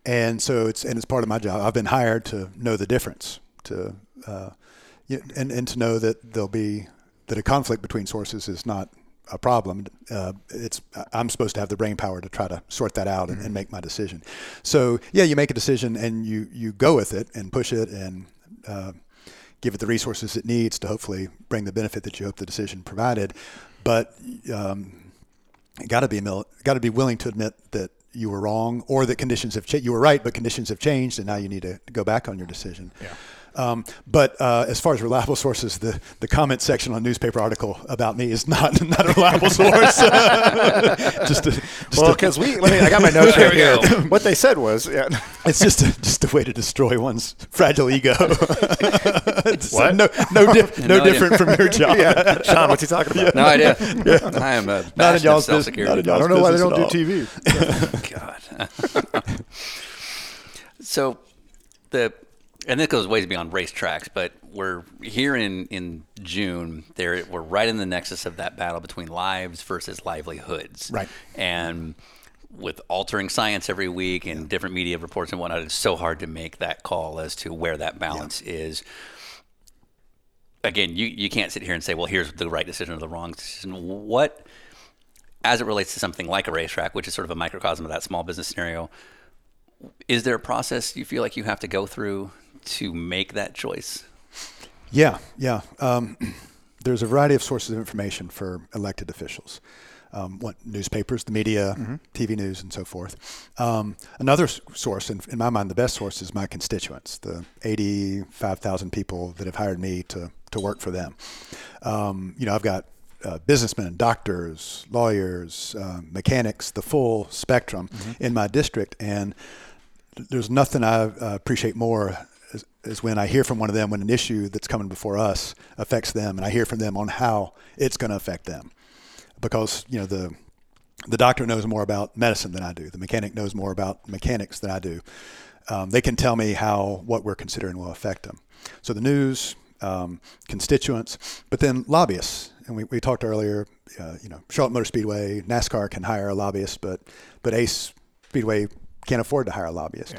[SPEAKER 10] and so it's and it's part of my job. I've been hired to know the difference, to uh, and and to know that there'll be that a conflict between sources is not a problem. Uh, it's I'm supposed to have the brain power to try to sort that out and, and make my decision. So yeah, you make a decision and you you go with it and push it and. Uh, give it the resources it needs to hopefully bring the benefit that you hope the decision provided, but um, got to be got to be willing to admit that you were wrong or that conditions have changed. You were right, but conditions have changed, and now you need to go back on your decision. Yeah. Um, but uh, as far as reliable sources, the, the comment section on a newspaper article about me is not *laughs* not a reliable source. *laughs* just to, just
[SPEAKER 8] well, because we, let me, I got my notes right *laughs* here. What they said was, yeah.
[SPEAKER 10] it's just a, just a way to destroy one's fragile ego.
[SPEAKER 8] What?
[SPEAKER 10] No, no, di- no,
[SPEAKER 1] No
[SPEAKER 10] different from your job.
[SPEAKER 8] yeah. Sean, what's he talking about?
[SPEAKER 1] No idea. I am a
[SPEAKER 10] Not in
[SPEAKER 1] bastion
[SPEAKER 10] y'all's business. Not in
[SPEAKER 1] self-security.
[SPEAKER 8] I don't know why they don't do. TV.
[SPEAKER 1] God. so the and this goes ways beyond racetracks, but we're here in in June. There, we're right in the nexus of that battle between lives versus livelihoods.
[SPEAKER 10] Right.
[SPEAKER 1] And with altering science every week and different media reports and whatnot, it's so hard to make that call as to where that balance is. Again, you, you can't sit here and say, well, here's the right decision or the wrong decision. What, as it relates to something like a racetrack, which is sort of a microcosm of that small business scenario, is there a process you feel like you have to go through to make that choice?
[SPEAKER 10] Yeah, yeah. Um, *clears throat* there's a variety of sources of information for elected officials. Um, what newspapers, the media, TV news, and so forth. Um, another source, and in my mind, the best source is my constituents, the 85,000 people that have hired me to, to work for them. Um, you know, I've got uh, businessmen, doctors, lawyers, uh, mechanics, the full spectrum in my district, and there's nothing I uh, appreciate more is, when I hear from one of them when an issue that's coming before us affects them, and I hear from them on how it's going to affect them, because you know the the doctor knows more about medicine than I do. The mechanic knows more about mechanics than I do. Um, they can tell me how what we're considering will affect them. So the news, um, constituents, but then lobbyists. And we, we talked earlier, uh, you know, Charlotte Motor Speedway, NASCAR can hire a lobbyist, but but Ace Speedway can't afford to hire a lobbyist.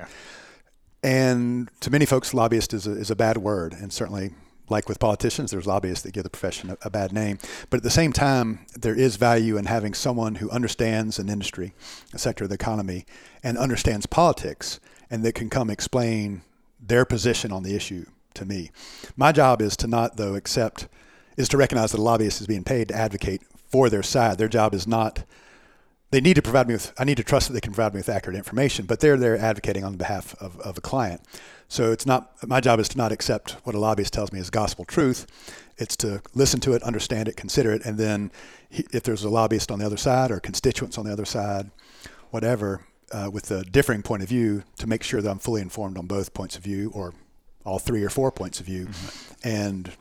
[SPEAKER 10] And to many folks, lobbyist is a, is a bad word, and certainly like with politicians, there's lobbyists that give the profession a, bad name. But at the same time, there is value in having someone who understands an industry, a sector of the economy, and understands politics, and that can come explain their position on the issue to me. My job is to not, though, accept, is to recognize that a lobbyist is being paid to advocate for their side. Their job is not they need to provide me with, I need to trust that they can provide me with accurate information, but they're there advocating on behalf of, of a client. So it's not, my job is to not accept what a lobbyist tells me is gospel truth. It's to listen to it, understand it, consider it, and then if there's a lobbyist on the other side or constituents on the other side, whatever, uh, with a differing point of view, to make sure that I'm fully informed on both points of view or all three or four points of view and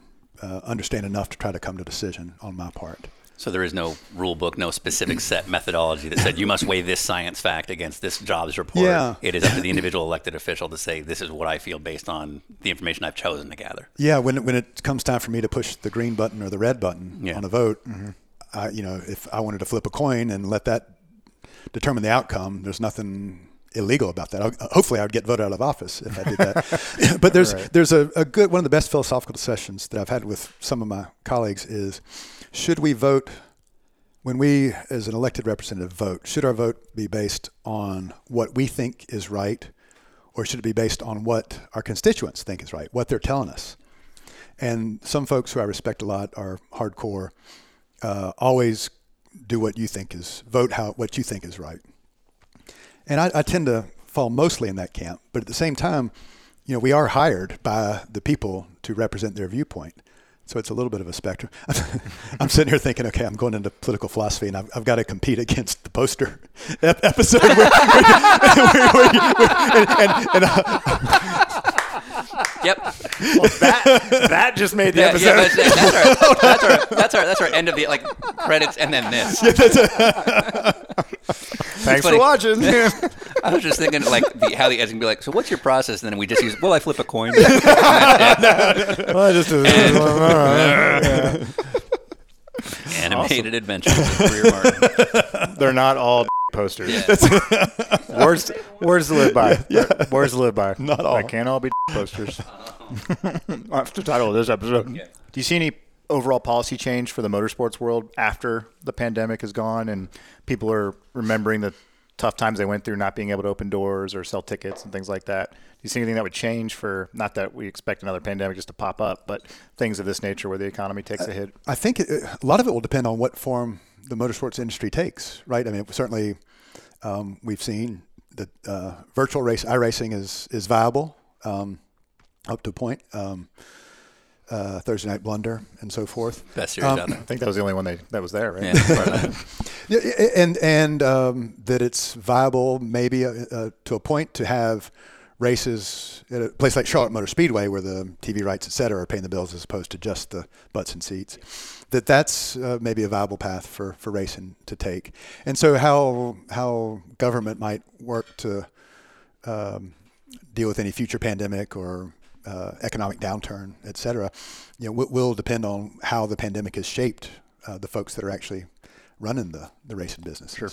[SPEAKER 10] uh, understand enough to try to come to a decision on my part.
[SPEAKER 1] So there is no rule book, no specific set methodology that said you must weigh this science fact against this jobs report.
[SPEAKER 10] Yeah.
[SPEAKER 1] It is up to the individual elected official to say this is what I feel based on the information I've chosen to gather.
[SPEAKER 10] Yeah, when when it comes time for me to push the green button or the red button
[SPEAKER 1] Yeah.
[SPEAKER 10] on a vote, mm-hmm, I, you know, if I wanted to flip a coin and let that determine the outcome, there's nothing illegal about that. Hopefully, I would get voted out of office if I did that. *laughs* *laughs* but there's there's a, a good one of the best philosophical discussions that I've had with some of my colleagues is should we vote when we as an elected representative vote should our vote be based on what we think is right or should it be based on what our constituents think is right what they're telling us and some folks who I respect a lot are hardcore. Uh, always do what you think is vote how what you think is right. And I, I tend to fall mostly in that camp. But at the same time, you know, we are hired by the people to represent their viewpoint. So it's a little bit of a spectrum. *laughs* I'm sitting here thinking, okay, I'm going into political philosophy, and I've, I've got to compete against the poster episode. *laughs* Where, where, where, where- and, and, uh,
[SPEAKER 1] Yep.
[SPEAKER 8] that that just made the
[SPEAKER 1] Yeah,
[SPEAKER 8] episode.
[SPEAKER 1] yeah, that's, *laughs* our, that's, our, that's our that's our end of the like credits and then this.
[SPEAKER 8] Thanks
[SPEAKER 1] funny.
[SPEAKER 8] for watching. *laughs*
[SPEAKER 1] I was just thinking like the, how the editing be like. So what's your process? And then we just use. Well, I flip a coin. *laughs*
[SPEAKER 8] Well, just
[SPEAKER 1] Animated adventures of Grier Martin.
[SPEAKER 8] They're not all posters. *laughs* words, words to live by. Words to live by.
[SPEAKER 10] Not all.
[SPEAKER 8] They can't all be posters. Uh-huh. *laughs* That's the title of this episode. Do you see any overall policy change for the motorsports world after the pandemic is gone and people are remembering the tough times they went through not being able to open doors or sell tickets and things like that? Do you see anything that would change for, not that we expect another pandemic just to pop up, but things of this nature where the economy takes a hit?
[SPEAKER 10] I think it, a lot of it will depend on what form the motorsports industry takes, right? I mean, certainly um, we've seen that uh, virtual race iRacing is is viable um, up to a point. Um, uh, Thursday Night Blunder and so forth.
[SPEAKER 1] Best series out
[SPEAKER 8] I think that was the only one they, that was there, right?
[SPEAKER 1] Yeah. *laughs*
[SPEAKER 10] Yeah, and and um, that it's viable maybe uh, uh, to a point to have races at a place like Charlotte Motor Speedway where the TV rights, et cetera, are paying the bills as opposed to just the butts and seats. That that's uh, maybe a viable path for, for racing to take. And so how how government might work to um, deal with any future pandemic or uh, economic downturn, et cetera, you know, will, will depend on how the pandemic has shaped uh, the folks that are actually running the, the racing business. Sure.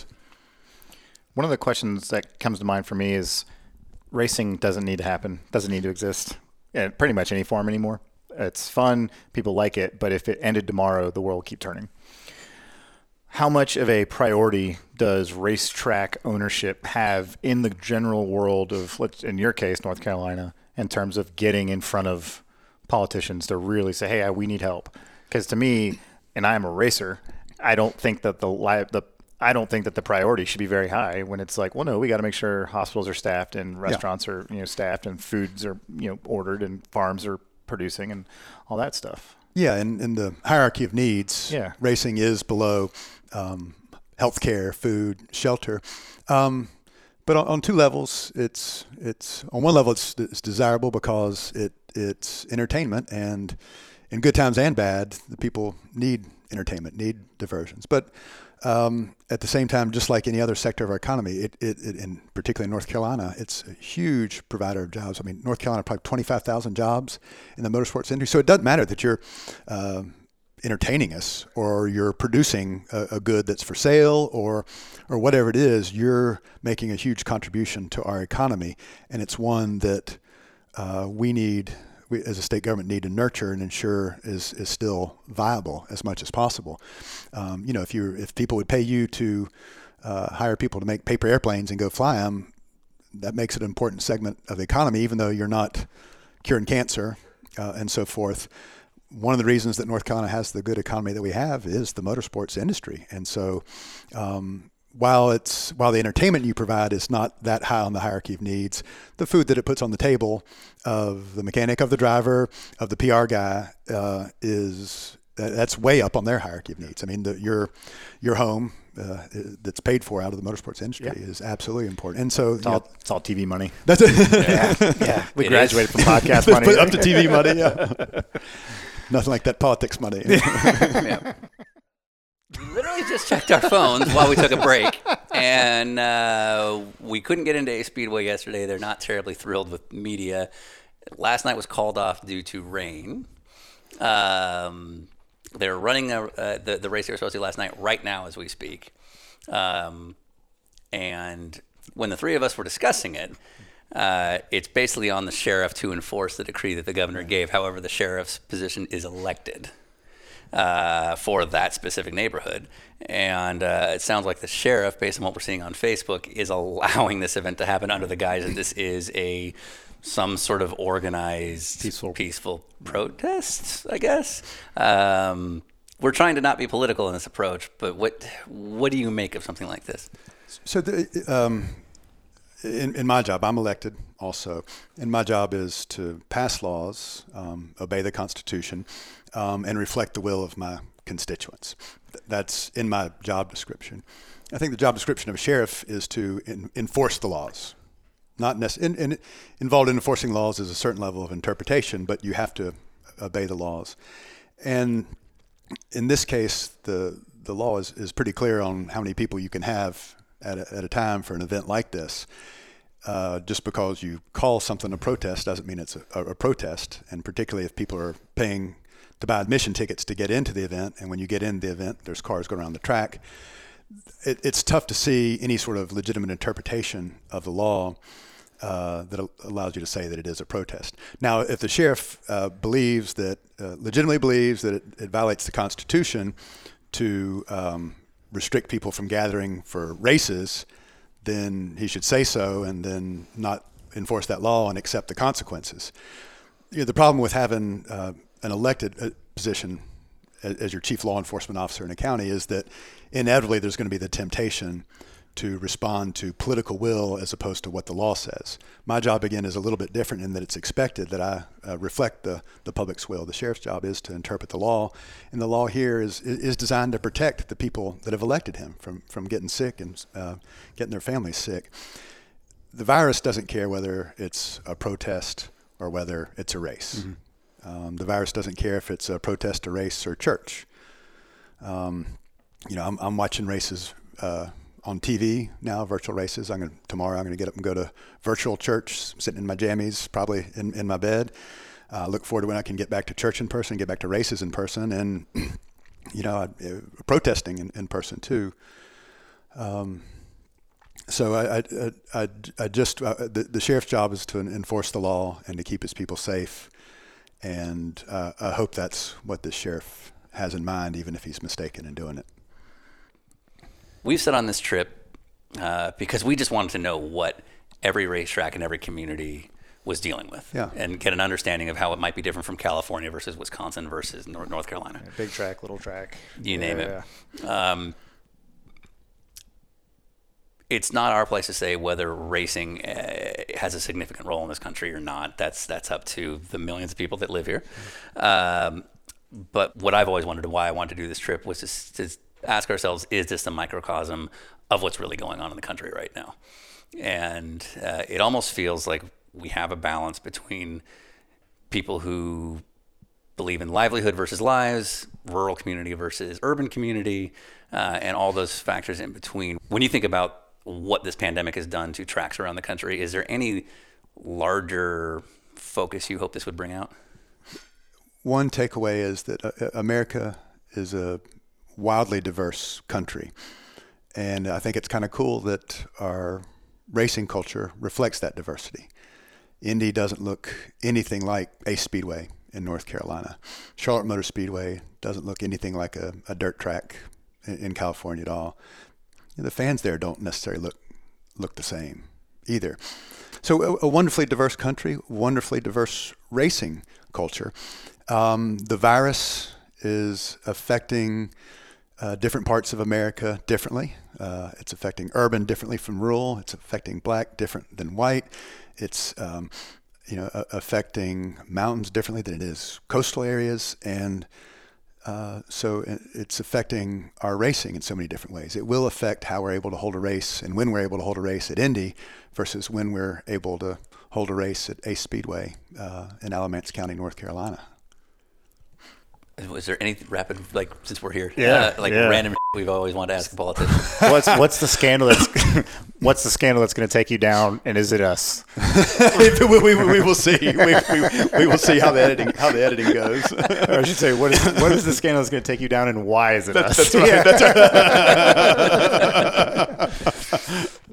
[SPEAKER 8] One of the questions that comes to mind for me is racing doesn't need to happen, doesn't need to exist in pretty much any form anymore. It's fun, people like it, but if it ended tomorrow, the world would keep turning. How much of a priority does racetrack ownership have in the general world of, let's, in your case, North Carolina, in terms of getting in front of politicians to really say, "Hey, we need help"? Because to me, and I am a racer, I don't think that the li- the I don't think that the priority should be very high when it's like, well, no, we got to make sure hospitals are staffed and restaurants are you know staffed and foods are you know ordered and farms are producing and all that stuff.
[SPEAKER 10] Yeah, and in the hierarchy of needs,
[SPEAKER 8] Yeah.
[SPEAKER 10] racing is below um, healthcare, food, shelter. Um, but on, on two levels, it's it's on one level it's, it's desirable because it it's entertainment, and in good times and bad, the people need entertainment, need diversions. But um, at the same time, just like any other sector of our economy, it, it, it in particularly North Carolina, it's a huge provider of jobs. I mean, North Carolina probably 25,000 jobs in the motorsports industry. So it doesn't matter that you're uh, entertaining us or you're producing a, a good that's for sale or or whatever it is. You're making a huge contribution to our economy, and it's one that uh, we need we, as a state government, need to nurture and ensure is is still viable as much as possible. Um, you know, if you if people would pay you to uh, hire people to make paper airplanes and go fly them, that makes it an important segment of the economy, even though you're not curing cancer uh, and so forth. One of the reasons that North Carolina has the good economy that we have is the motorsports industry, and so um, while it's while the entertainment you provide is not that high on the hierarchy of needs, the food that it puts on the table of the mechanic, of the driver, of the PR guy uh, is that's way up on their hierarchy of needs. I mean, the, your your home uh, that's paid for out of the motorsports industry
[SPEAKER 8] Yeah.
[SPEAKER 10] is absolutely important. And so
[SPEAKER 11] It's
[SPEAKER 10] you know,
[SPEAKER 11] all, it's all TV money. *laughs*
[SPEAKER 10] that's it.
[SPEAKER 8] yeah, we
[SPEAKER 1] It
[SPEAKER 8] graduated
[SPEAKER 1] is.
[SPEAKER 8] from podcast *laughs* money.
[SPEAKER 10] Put up to TV money. Yeah. *laughs* Nothing like that politics money.
[SPEAKER 1] We literally just checked our phones while we took a break, and uh, we couldn't get into a speedway yesterday. They're not terribly thrilled with media. Last night was called off due to rain. Um, they're running a, uh, the the race they were supposed to last night right now as we speak, um, and when the three of us were discussing it. Uh, it's basically on the sheriff to enforce the decree that the governor gave. However, the sheriff's position is elected uh, for that specific neighborhood. And uh, it sounds like the sheriff, based on what we're seeing on Facebook, is allowing this event to happen under the guise that this is a some sort of organized
[SPEAKER 11] Peaceful.
[SPEAKER 1] peaceful protest, I guess. Um, we're trying to not be political in this approach, but what what do you make of something like this?
[SPEAKER 10] So, the, um, in, in my job, I'm elected also, and my job is to pass laws, um, obey the Constitution, um, and reflect the will of my constituents. That's in my job description. I think the job description of a sheriff is to in, enforce the laws. Not necess- in, in, involved in enforcing laws is a certain level of interpretation, but you have to obey the laws. And in this case, the the law is, is pretty clear on how many people you can have at a, at a time for an event like this. Uh, just because you call something a protest doesn't mean it's a, a, protest, and particularly if people are paying to buy admission tickets to get into the event, and when you get in the event, there's cars going around the track. It, it's tough to see any sort of legitimate interpretation of the law uh, that allows you to say that it is a protest. Now, if the sheriff uh, believes that, uh, legitimately believes that it, it violates the Constitution to um, restrict people from gathering for races, then he should say so and then not enforce that law and accept the consequences. You know, the problem with having uh, an elected uh, position as, your chief law enforcement officer in a county is that inevitably there's going to be the temptation to respond to political will as opposed to what the law says. My job again is a little bit different in that it's expected that I uh, reflect the, the public's will. The sheriff's job is to interpret the law, and the law here is is designed to protect the people that have elected him from from getting sick and uh, getting their families sick. The virus doesn't care whether it's a protest or whether it's a race. Um, the virus doesn't care if it's a protest, a race, or church. Um, you know, I'm, I'm watching races uh, on TV now, virtual races. I'm gonna tomorrow. I'm gonna get up and go to virtual church, sitting in my jammies, probably in, in my bed. Uh, look forward to when I can get back to church in person, get back to races in person, and *clears throat* you know, uh, protesting in, in person too. Um, so I, I, I, I, I just uh, the, the sheriff's job is to enforce the law and to keep his people safe, and uh, I hope that's what the sheriff has in mind, even if he's mistaken in doing it.
[SPEAKER 1] We've set on this trip uh, because we just wanted to know what every racetrack in every community was dealing with
[SPEAKER 10] Yeah.
[SPEAKER 1] and get an understanding of how it might be different from California versus Wisconsin versus North, North Carolina.
[SPEAKER 8] Big track, little track.
[SPEAKER 1] You name
[SPEAKER 8] Yeah.
[SPEAKER 1] it. Um, it's not our place to say whether racing uh, has a significant role in this country or not. That's that's up to the millions of people that live here. Um, but what I've always wondered why I wanted to do this trip was to, to ask ourselves: Is this a microcosm of what's really going on in the country right now? And uh, it almost feels like we have a balance between people who believe in livelihood versus lives, rural community versus urban community, uh, and all those factors in between. When you think about what this pandemic has done to tracks around the country, is there any larger focus you hope this would bring out?
[SPEAKER 10] One takeaway is that uh, America is a wildly diverse country. And I think it's kind of cool that our racing culture reflects that diversity. Indy doesn't look anything like Ace Speedway in North Carolina. Charlotte Motor Speedway doesn't look anything like a, a dirt track in, in California at all. The fans there don't necessarily look look the same either. So a, a wonderfully diverse country, wonderfully diverse racing culture. Um, the virus is affecting uh, different parts of America differently. Uh, it's affecting urban differently from rural. It's affecting black different than white. It's um, you know a- affecting mountains differently than it is coastal areas, and uh, so it's affecting our racing in so many different ways. It will affect how we're able to hold a race and when we're able to hold a race at Indy versus when we're able to hold a race at Ace Speedway uh, in Alamance County, North Carolina.
[SPEAKER 1] Was there any rapid, like, since we're here?
[SPEAKER 11] Yeah,
[SPEAKER 1] uh, like
[SPEAKER 11] yeah.
[SPEAKER 1] random we've always wanted to ask a politician. *laughs*
[SPEAKER 11] what's what's the scandal that's *laughs* what's the scandal that's going to take you down? And is it us? *laughs*
[SPEAKER 10] we, we, we will see. We, we, we will see how the editing how the editing goes.
[SPEAKER 11] Or I should say, what is what is the scandal that's going to take you down, and why is it us?
[SPEAKER 10] That's right. That's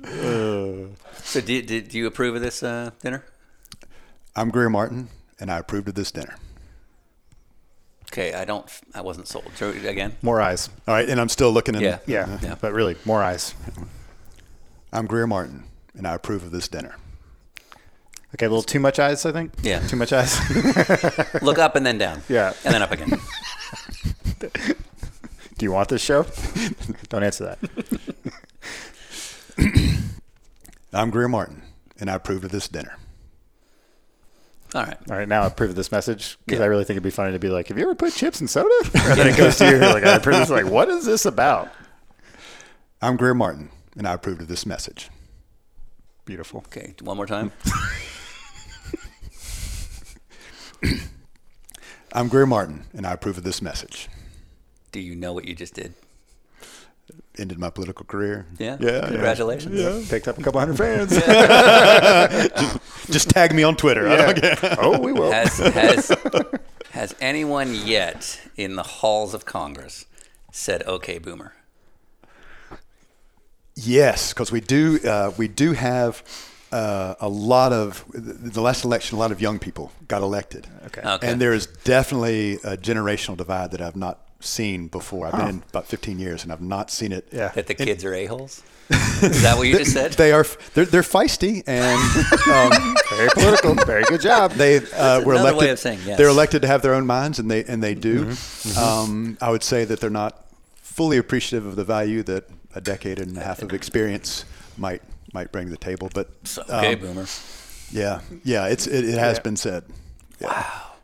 [SPEAKER 10] right.
[SPEAKER 1] so, do, do, do you approve of this uh, dinner?
[SPEAKER 10] I'm Grier Martin, and I approved of this dinner.
[SPEAKER 1] Okay, I don't. I wasn't sold. So, again,
[SPEAKER 11] More eyes.
[SPEAKER 10] All right, and I'm still looking. In,
[SPEAKER 1] Yeah.
[SPEAKER 11] Yeah,
[SPEAKER 1] Yeah.
[SPEAKER 11] but really, more eyes.
[SPEAKER 10] I'm Grier Martin, and I approve of this dinner.
[SPEAKER 11] Okay, a little too much eyes, I think.
[SPEAKER 1] Yeah.
[SPEAKER 11] too much eyes. *laughs*
[SPEAKER 1] look up and then down.
[SPEAKER 11] Yeah.
[SPEAKER 1] and then up again. *laughs*
[SPEAKER 11] Do you want this show? *laughs* Don't answer that. *clears throat*
[SPEAKER 10] I'm Grier Martin, and I approve of this dinner.
[SPEAKER 1] All right.
[SPEAKER 11] All right, now I approve of this message because
[SPEAKER 1] Yeah.
[SPEAKER 11] I really think it'd be funny to be like, "Have you ever put chips in soda?" *laughs* And then it goes to you like, "I approve." This. Like, what is this about?
[SPEAKER 10] I'm Grier Martin, and I approved of this message.
[SPEAKER 11] Beautiful.
[SPEAKER 1] Okay, one more time. *laughs*
[SPEAKER 10] I'm Grier Martin, and I approve of this message.
[SPEAKER 1] Do you know what you just did?
[SPEAKER 10] Ended my political career.
[SPEAKER 1] Yeah.
[SPEAKER 10] Yeah.
[SPEAKER 1] Congratulations.
[SPEAKER 10] Yeah.
[SPEAKER 11] Picked up a couple hundred fans. *laughs*
[SPEAKER 10] Just tag me on Twitter. I don't care.
[SPEAKER 11] oh, we will.
[SPEAKER 1] Has has has anyone yet in the halls of Congress said "Okay, Boomer"?
[SPEAKER 10] Yes, because we do uh, we do have uh, a lot of the last election. A lot of young people got elected.
[SPEAKER 11] Okay.
[SPEAKER 1] Okay.
[SPEAKER 10] And there is definitely a generational divide that I've not seen before. I've been in about 15 years, and I've not seen it.
[SPEAKER 11] Yeah.
[SPEAKER 1] That the kids are a holes? Is that what you just said? *laughs*
[SPEAKER 10] They are they're, they're feisty and *laughs* um,
[SPEAKER 11] Very political. Very good job.
[SPEAKER 10] they uh, were elected.
[SPEAKER 1] way of saying yes.
[SPEAKER 10] They're elected to have their own minds, and they and they do.
[SPEAKER 11] Mm-hmm.
[SPEAKER 10] Um, I would say that they're not fully appreciative of the value that a decade and a half of experience might might bring to the table. But
[SPEAKER 1] So, okay,
[SPEAKER 10] um,
[SPEAKER 1] Boomer.
[SPEAKER 10] yeah, yeah, it's it, it has
[SPEAKER 11] Yeah.
[SPEAKER 10] been said.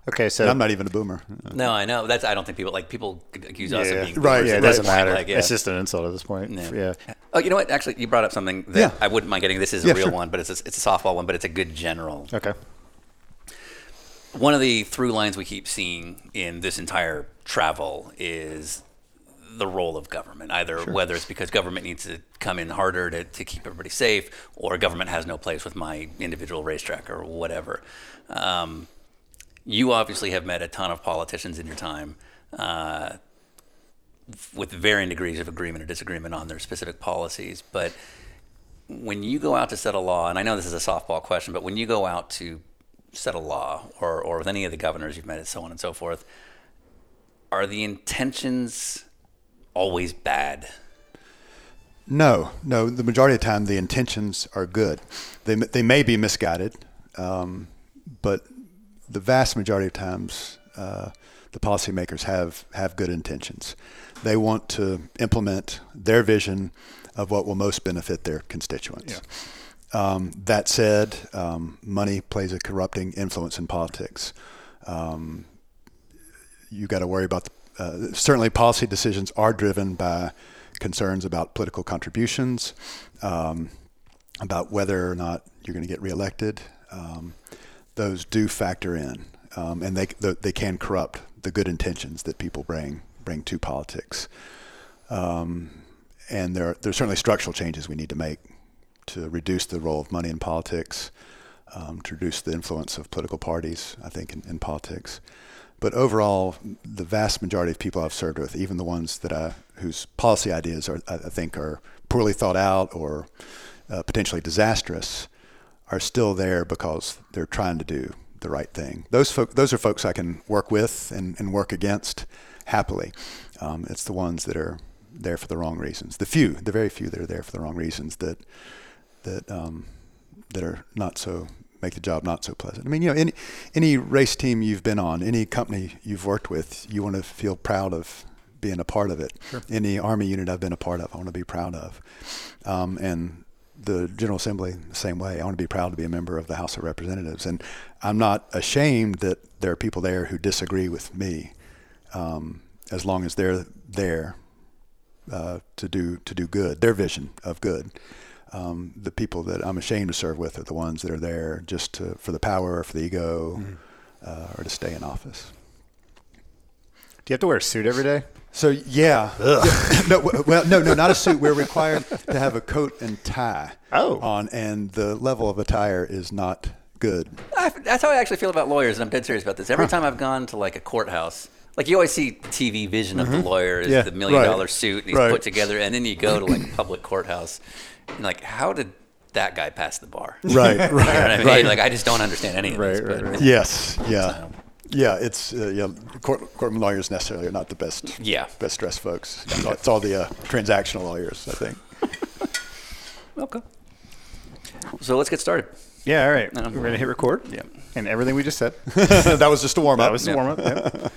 [SPEAKER 11] Okay, so
[SPEAKER 10] And I'm not even a boomer.
[SPEAKER 1] No, I know. That's. I don't think people like people accuse us
[SPEAKER 11] Yeah.
[SPEAKER 1] of being
[SPEAKER 10] Right,
[SPEAKER 11] yeah, it doesn't matter.
[SPEAKER 1] Like, yeah.
[SPEAKER 11] It's just an insult at this point.
[SPEAKER 1] Yeah.
[SPEAKER 11] Yeah.
[SPEAKER 1] Oh, you know what? Actually, you brought up something that
[SPEAKER 10] Yeah.
[SPEAKER 1] I wouldn't mind getting. This is a
[SPEAKER 10] Yeah,
[SPEAKER 1] real
[SPEAKER 10] sure.
[SPEAKER 1] one, but it's a, it's a softball one, but it's a good general.
[SPEAKER 11] Okay.
[SPEAKER 1] One of the through lines we keep seeing in this entire travel is the role of government, either whether it's because government needs to come in harder to, to keep everybody safe, or government has no place with my individual racetrack or whatever. Um, you obviously have met a ton of politicians in your time. Uh, with varying degrees of agreement or disagreement on their specific policies. But when you go out to set a law, and I know this is a softball question, but when you go out to set a law, or, or with any of the governors you've met, and so on and so forth, are the intentions always bad?
[SPEAKER 10] No, no. The majority of the time, the intentions are good. They they may be misguided, um, but the vast majority of times, uh, the policymakers have have good intentions. They want to implement their vision of what will most benefit their constituents. Um, that said, um, money plays a corrupting influence in politics. Um, you got to worry about the, uh, certainly policy decisions are driven by concerns about political contributions, um, about whether or not you're going to get reelected. Um, those do factor in, um, and they they can corrupt the good intentions that people bring bring to politics. Um, and there are, there are certainly structural changes we need to make to reduce the role of money in politics, um, to reduce the influence of political parties, I think, in, in politics. But overall, the vast majority of people I've served with, even the ones that I, whose policy ideas are, I I think are poorly thought out or uh, potentially disastrous, are still there because they're trying to do the right thing. Those folk, those are folks I can work with and, and work against happily. Um, it's the ones that are there for the wrong reasons. The few, the very few that are there for the wrong reasons that that um, that are not so make the job not so pleasant. I mean, you know, any any race team you've been on, any company you've worked with, you want to feel proud of being a part of it. Any army unit I've been a part of, I want to be proud of. Um, and the General Assembly, the same way. I want to be proud to be a member of the House of Representatives, and I'm not ashamed that there are people there who disagree with me, um, as long as they're there uh, to do to do good, their vision of good. Um, the people that I'm ashamed to serve with are the ones that are there just to, for the power, or for the ego, uh, or to stay in office.
[SPEAKER 11] Do you have to wear a suit every day?
[SPEAKER 10] So yeah, Yeah. *laughs* no, well, no, no, not a suit. We're required to have a coat and tie
[SPEAKER 11] Oh.
[SPEAKER 10] on, and the level of attire is not good.
[SPEAKER 1] I, that's how I actually feel about lawyers, and I'm dead serious about this. Every time I've gone to like a courthouse, like you always see TV vision of the lawyer is
[SPEAKER 10] Mm-hmm. Yeah,
[SPEAKER 1] the million
[SPEAKER 10] right.
[SPEAKER 1] dollar suit, and he's
[SPEAKER 10] Right.
[SPEAKER 1] put together, and then you go to like a public courthouse, and like, how did that guy pass the bar?
[SPEAKER 10] Right, *laughs*
[SPEAKER 1] You know what I mean?
[SPEAKER 10] right.
[SPEAKER 1] Like, I just don't understand any of
[SPEAKER 11] Right,
[SPEAKER 1] this.
[SPEAKER 11] right,
[SPEAKER 1] but-
[SPEAKER 11] right.
[SPEAKER 10] Yes, yeah, yeah. It's uh, yeah. Court, courtroom lawyers necessarily are not the best.
[SPEAKER 1] Yeah.
[SPEAKER 10] best dressed folks. It's all the uh, transactional lawyers, I think. *laughs*
[SPEAKER 1] Okay. So let's get started.
[SPEAKER 11] Yeah, all right.
[SPEAKER 1] Um,
[SPEAKER 11] We're going to hit record.
[SPEAKER 1] Yeah.
[SPEAKER 11] And everything we just said. *laughs* *laughs*
[SPEAKER 10] that was just a warm up.
[SPEAKER 11] That was the warm up. Yeah.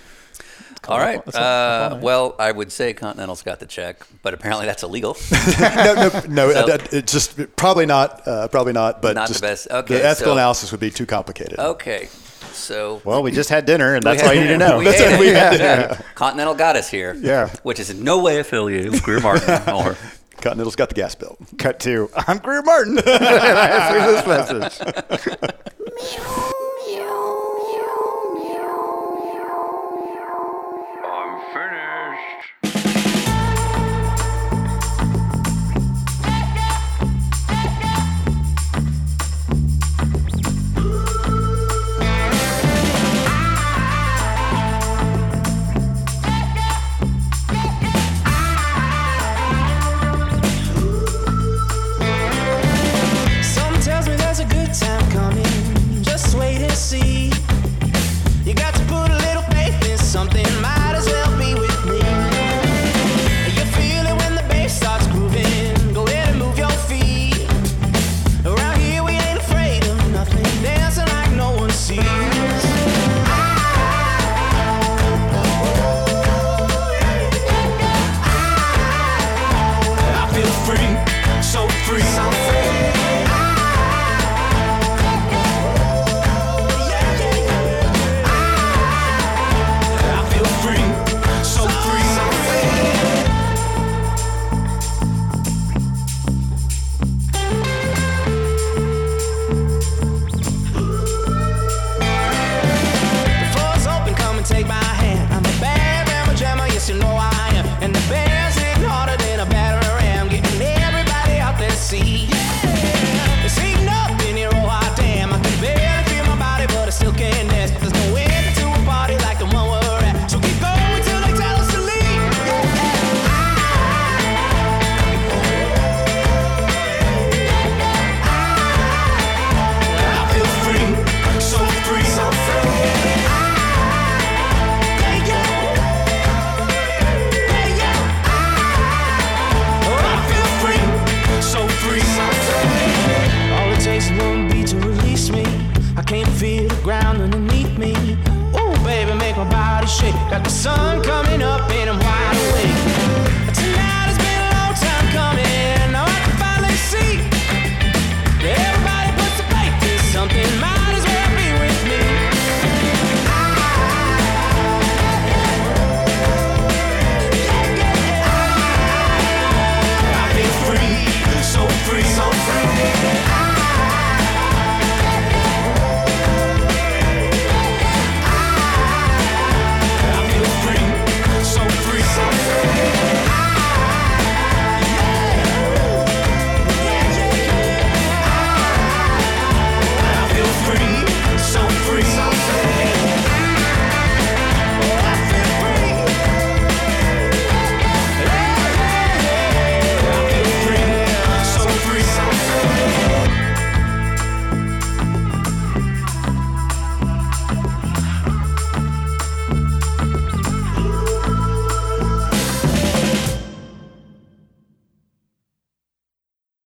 [SPEAKER 1] All right.
[SPEAKER 11] That's all- that's all
[SPEAKER 1] Uh,
[SPEAKER 11] right.
[SPEAKER 1] well, I would say Continental's got the check, but apparently that's illegal.
[SPEAKER 10] no, no, no.
[SPEAKER 1] So-
[SPEAKER 10] uh, it's just probably not. Uh, probably not. But
[SPEAKER 1] Not the best. Okay,
[SPEAKER 10] the ethical
[SPEAKER 1] so-
[SPEAKER 10] analysis would be too complicated.
[SPEAKER 1] okay. So
[SPEAKER 11] Well, we just had dinner, and that's all you
[SPEAKER 1] had-
[SPEAKER 11] need to know.
[SPEAKER 1] we
[SPEAKER 10] That's what we had.
[SPEAKER 1] Yeah. Continental got us here.
[SPEAKER 11] Yeah.
[SPEAKER 1] Which is in no way affiliated with Grier Martin *laughs* or
[SPEAKER 10] Continental's got the gas bill.
[SPEAKER 11] Cut to I'm Grier Martin. *laughs* and I answer this message.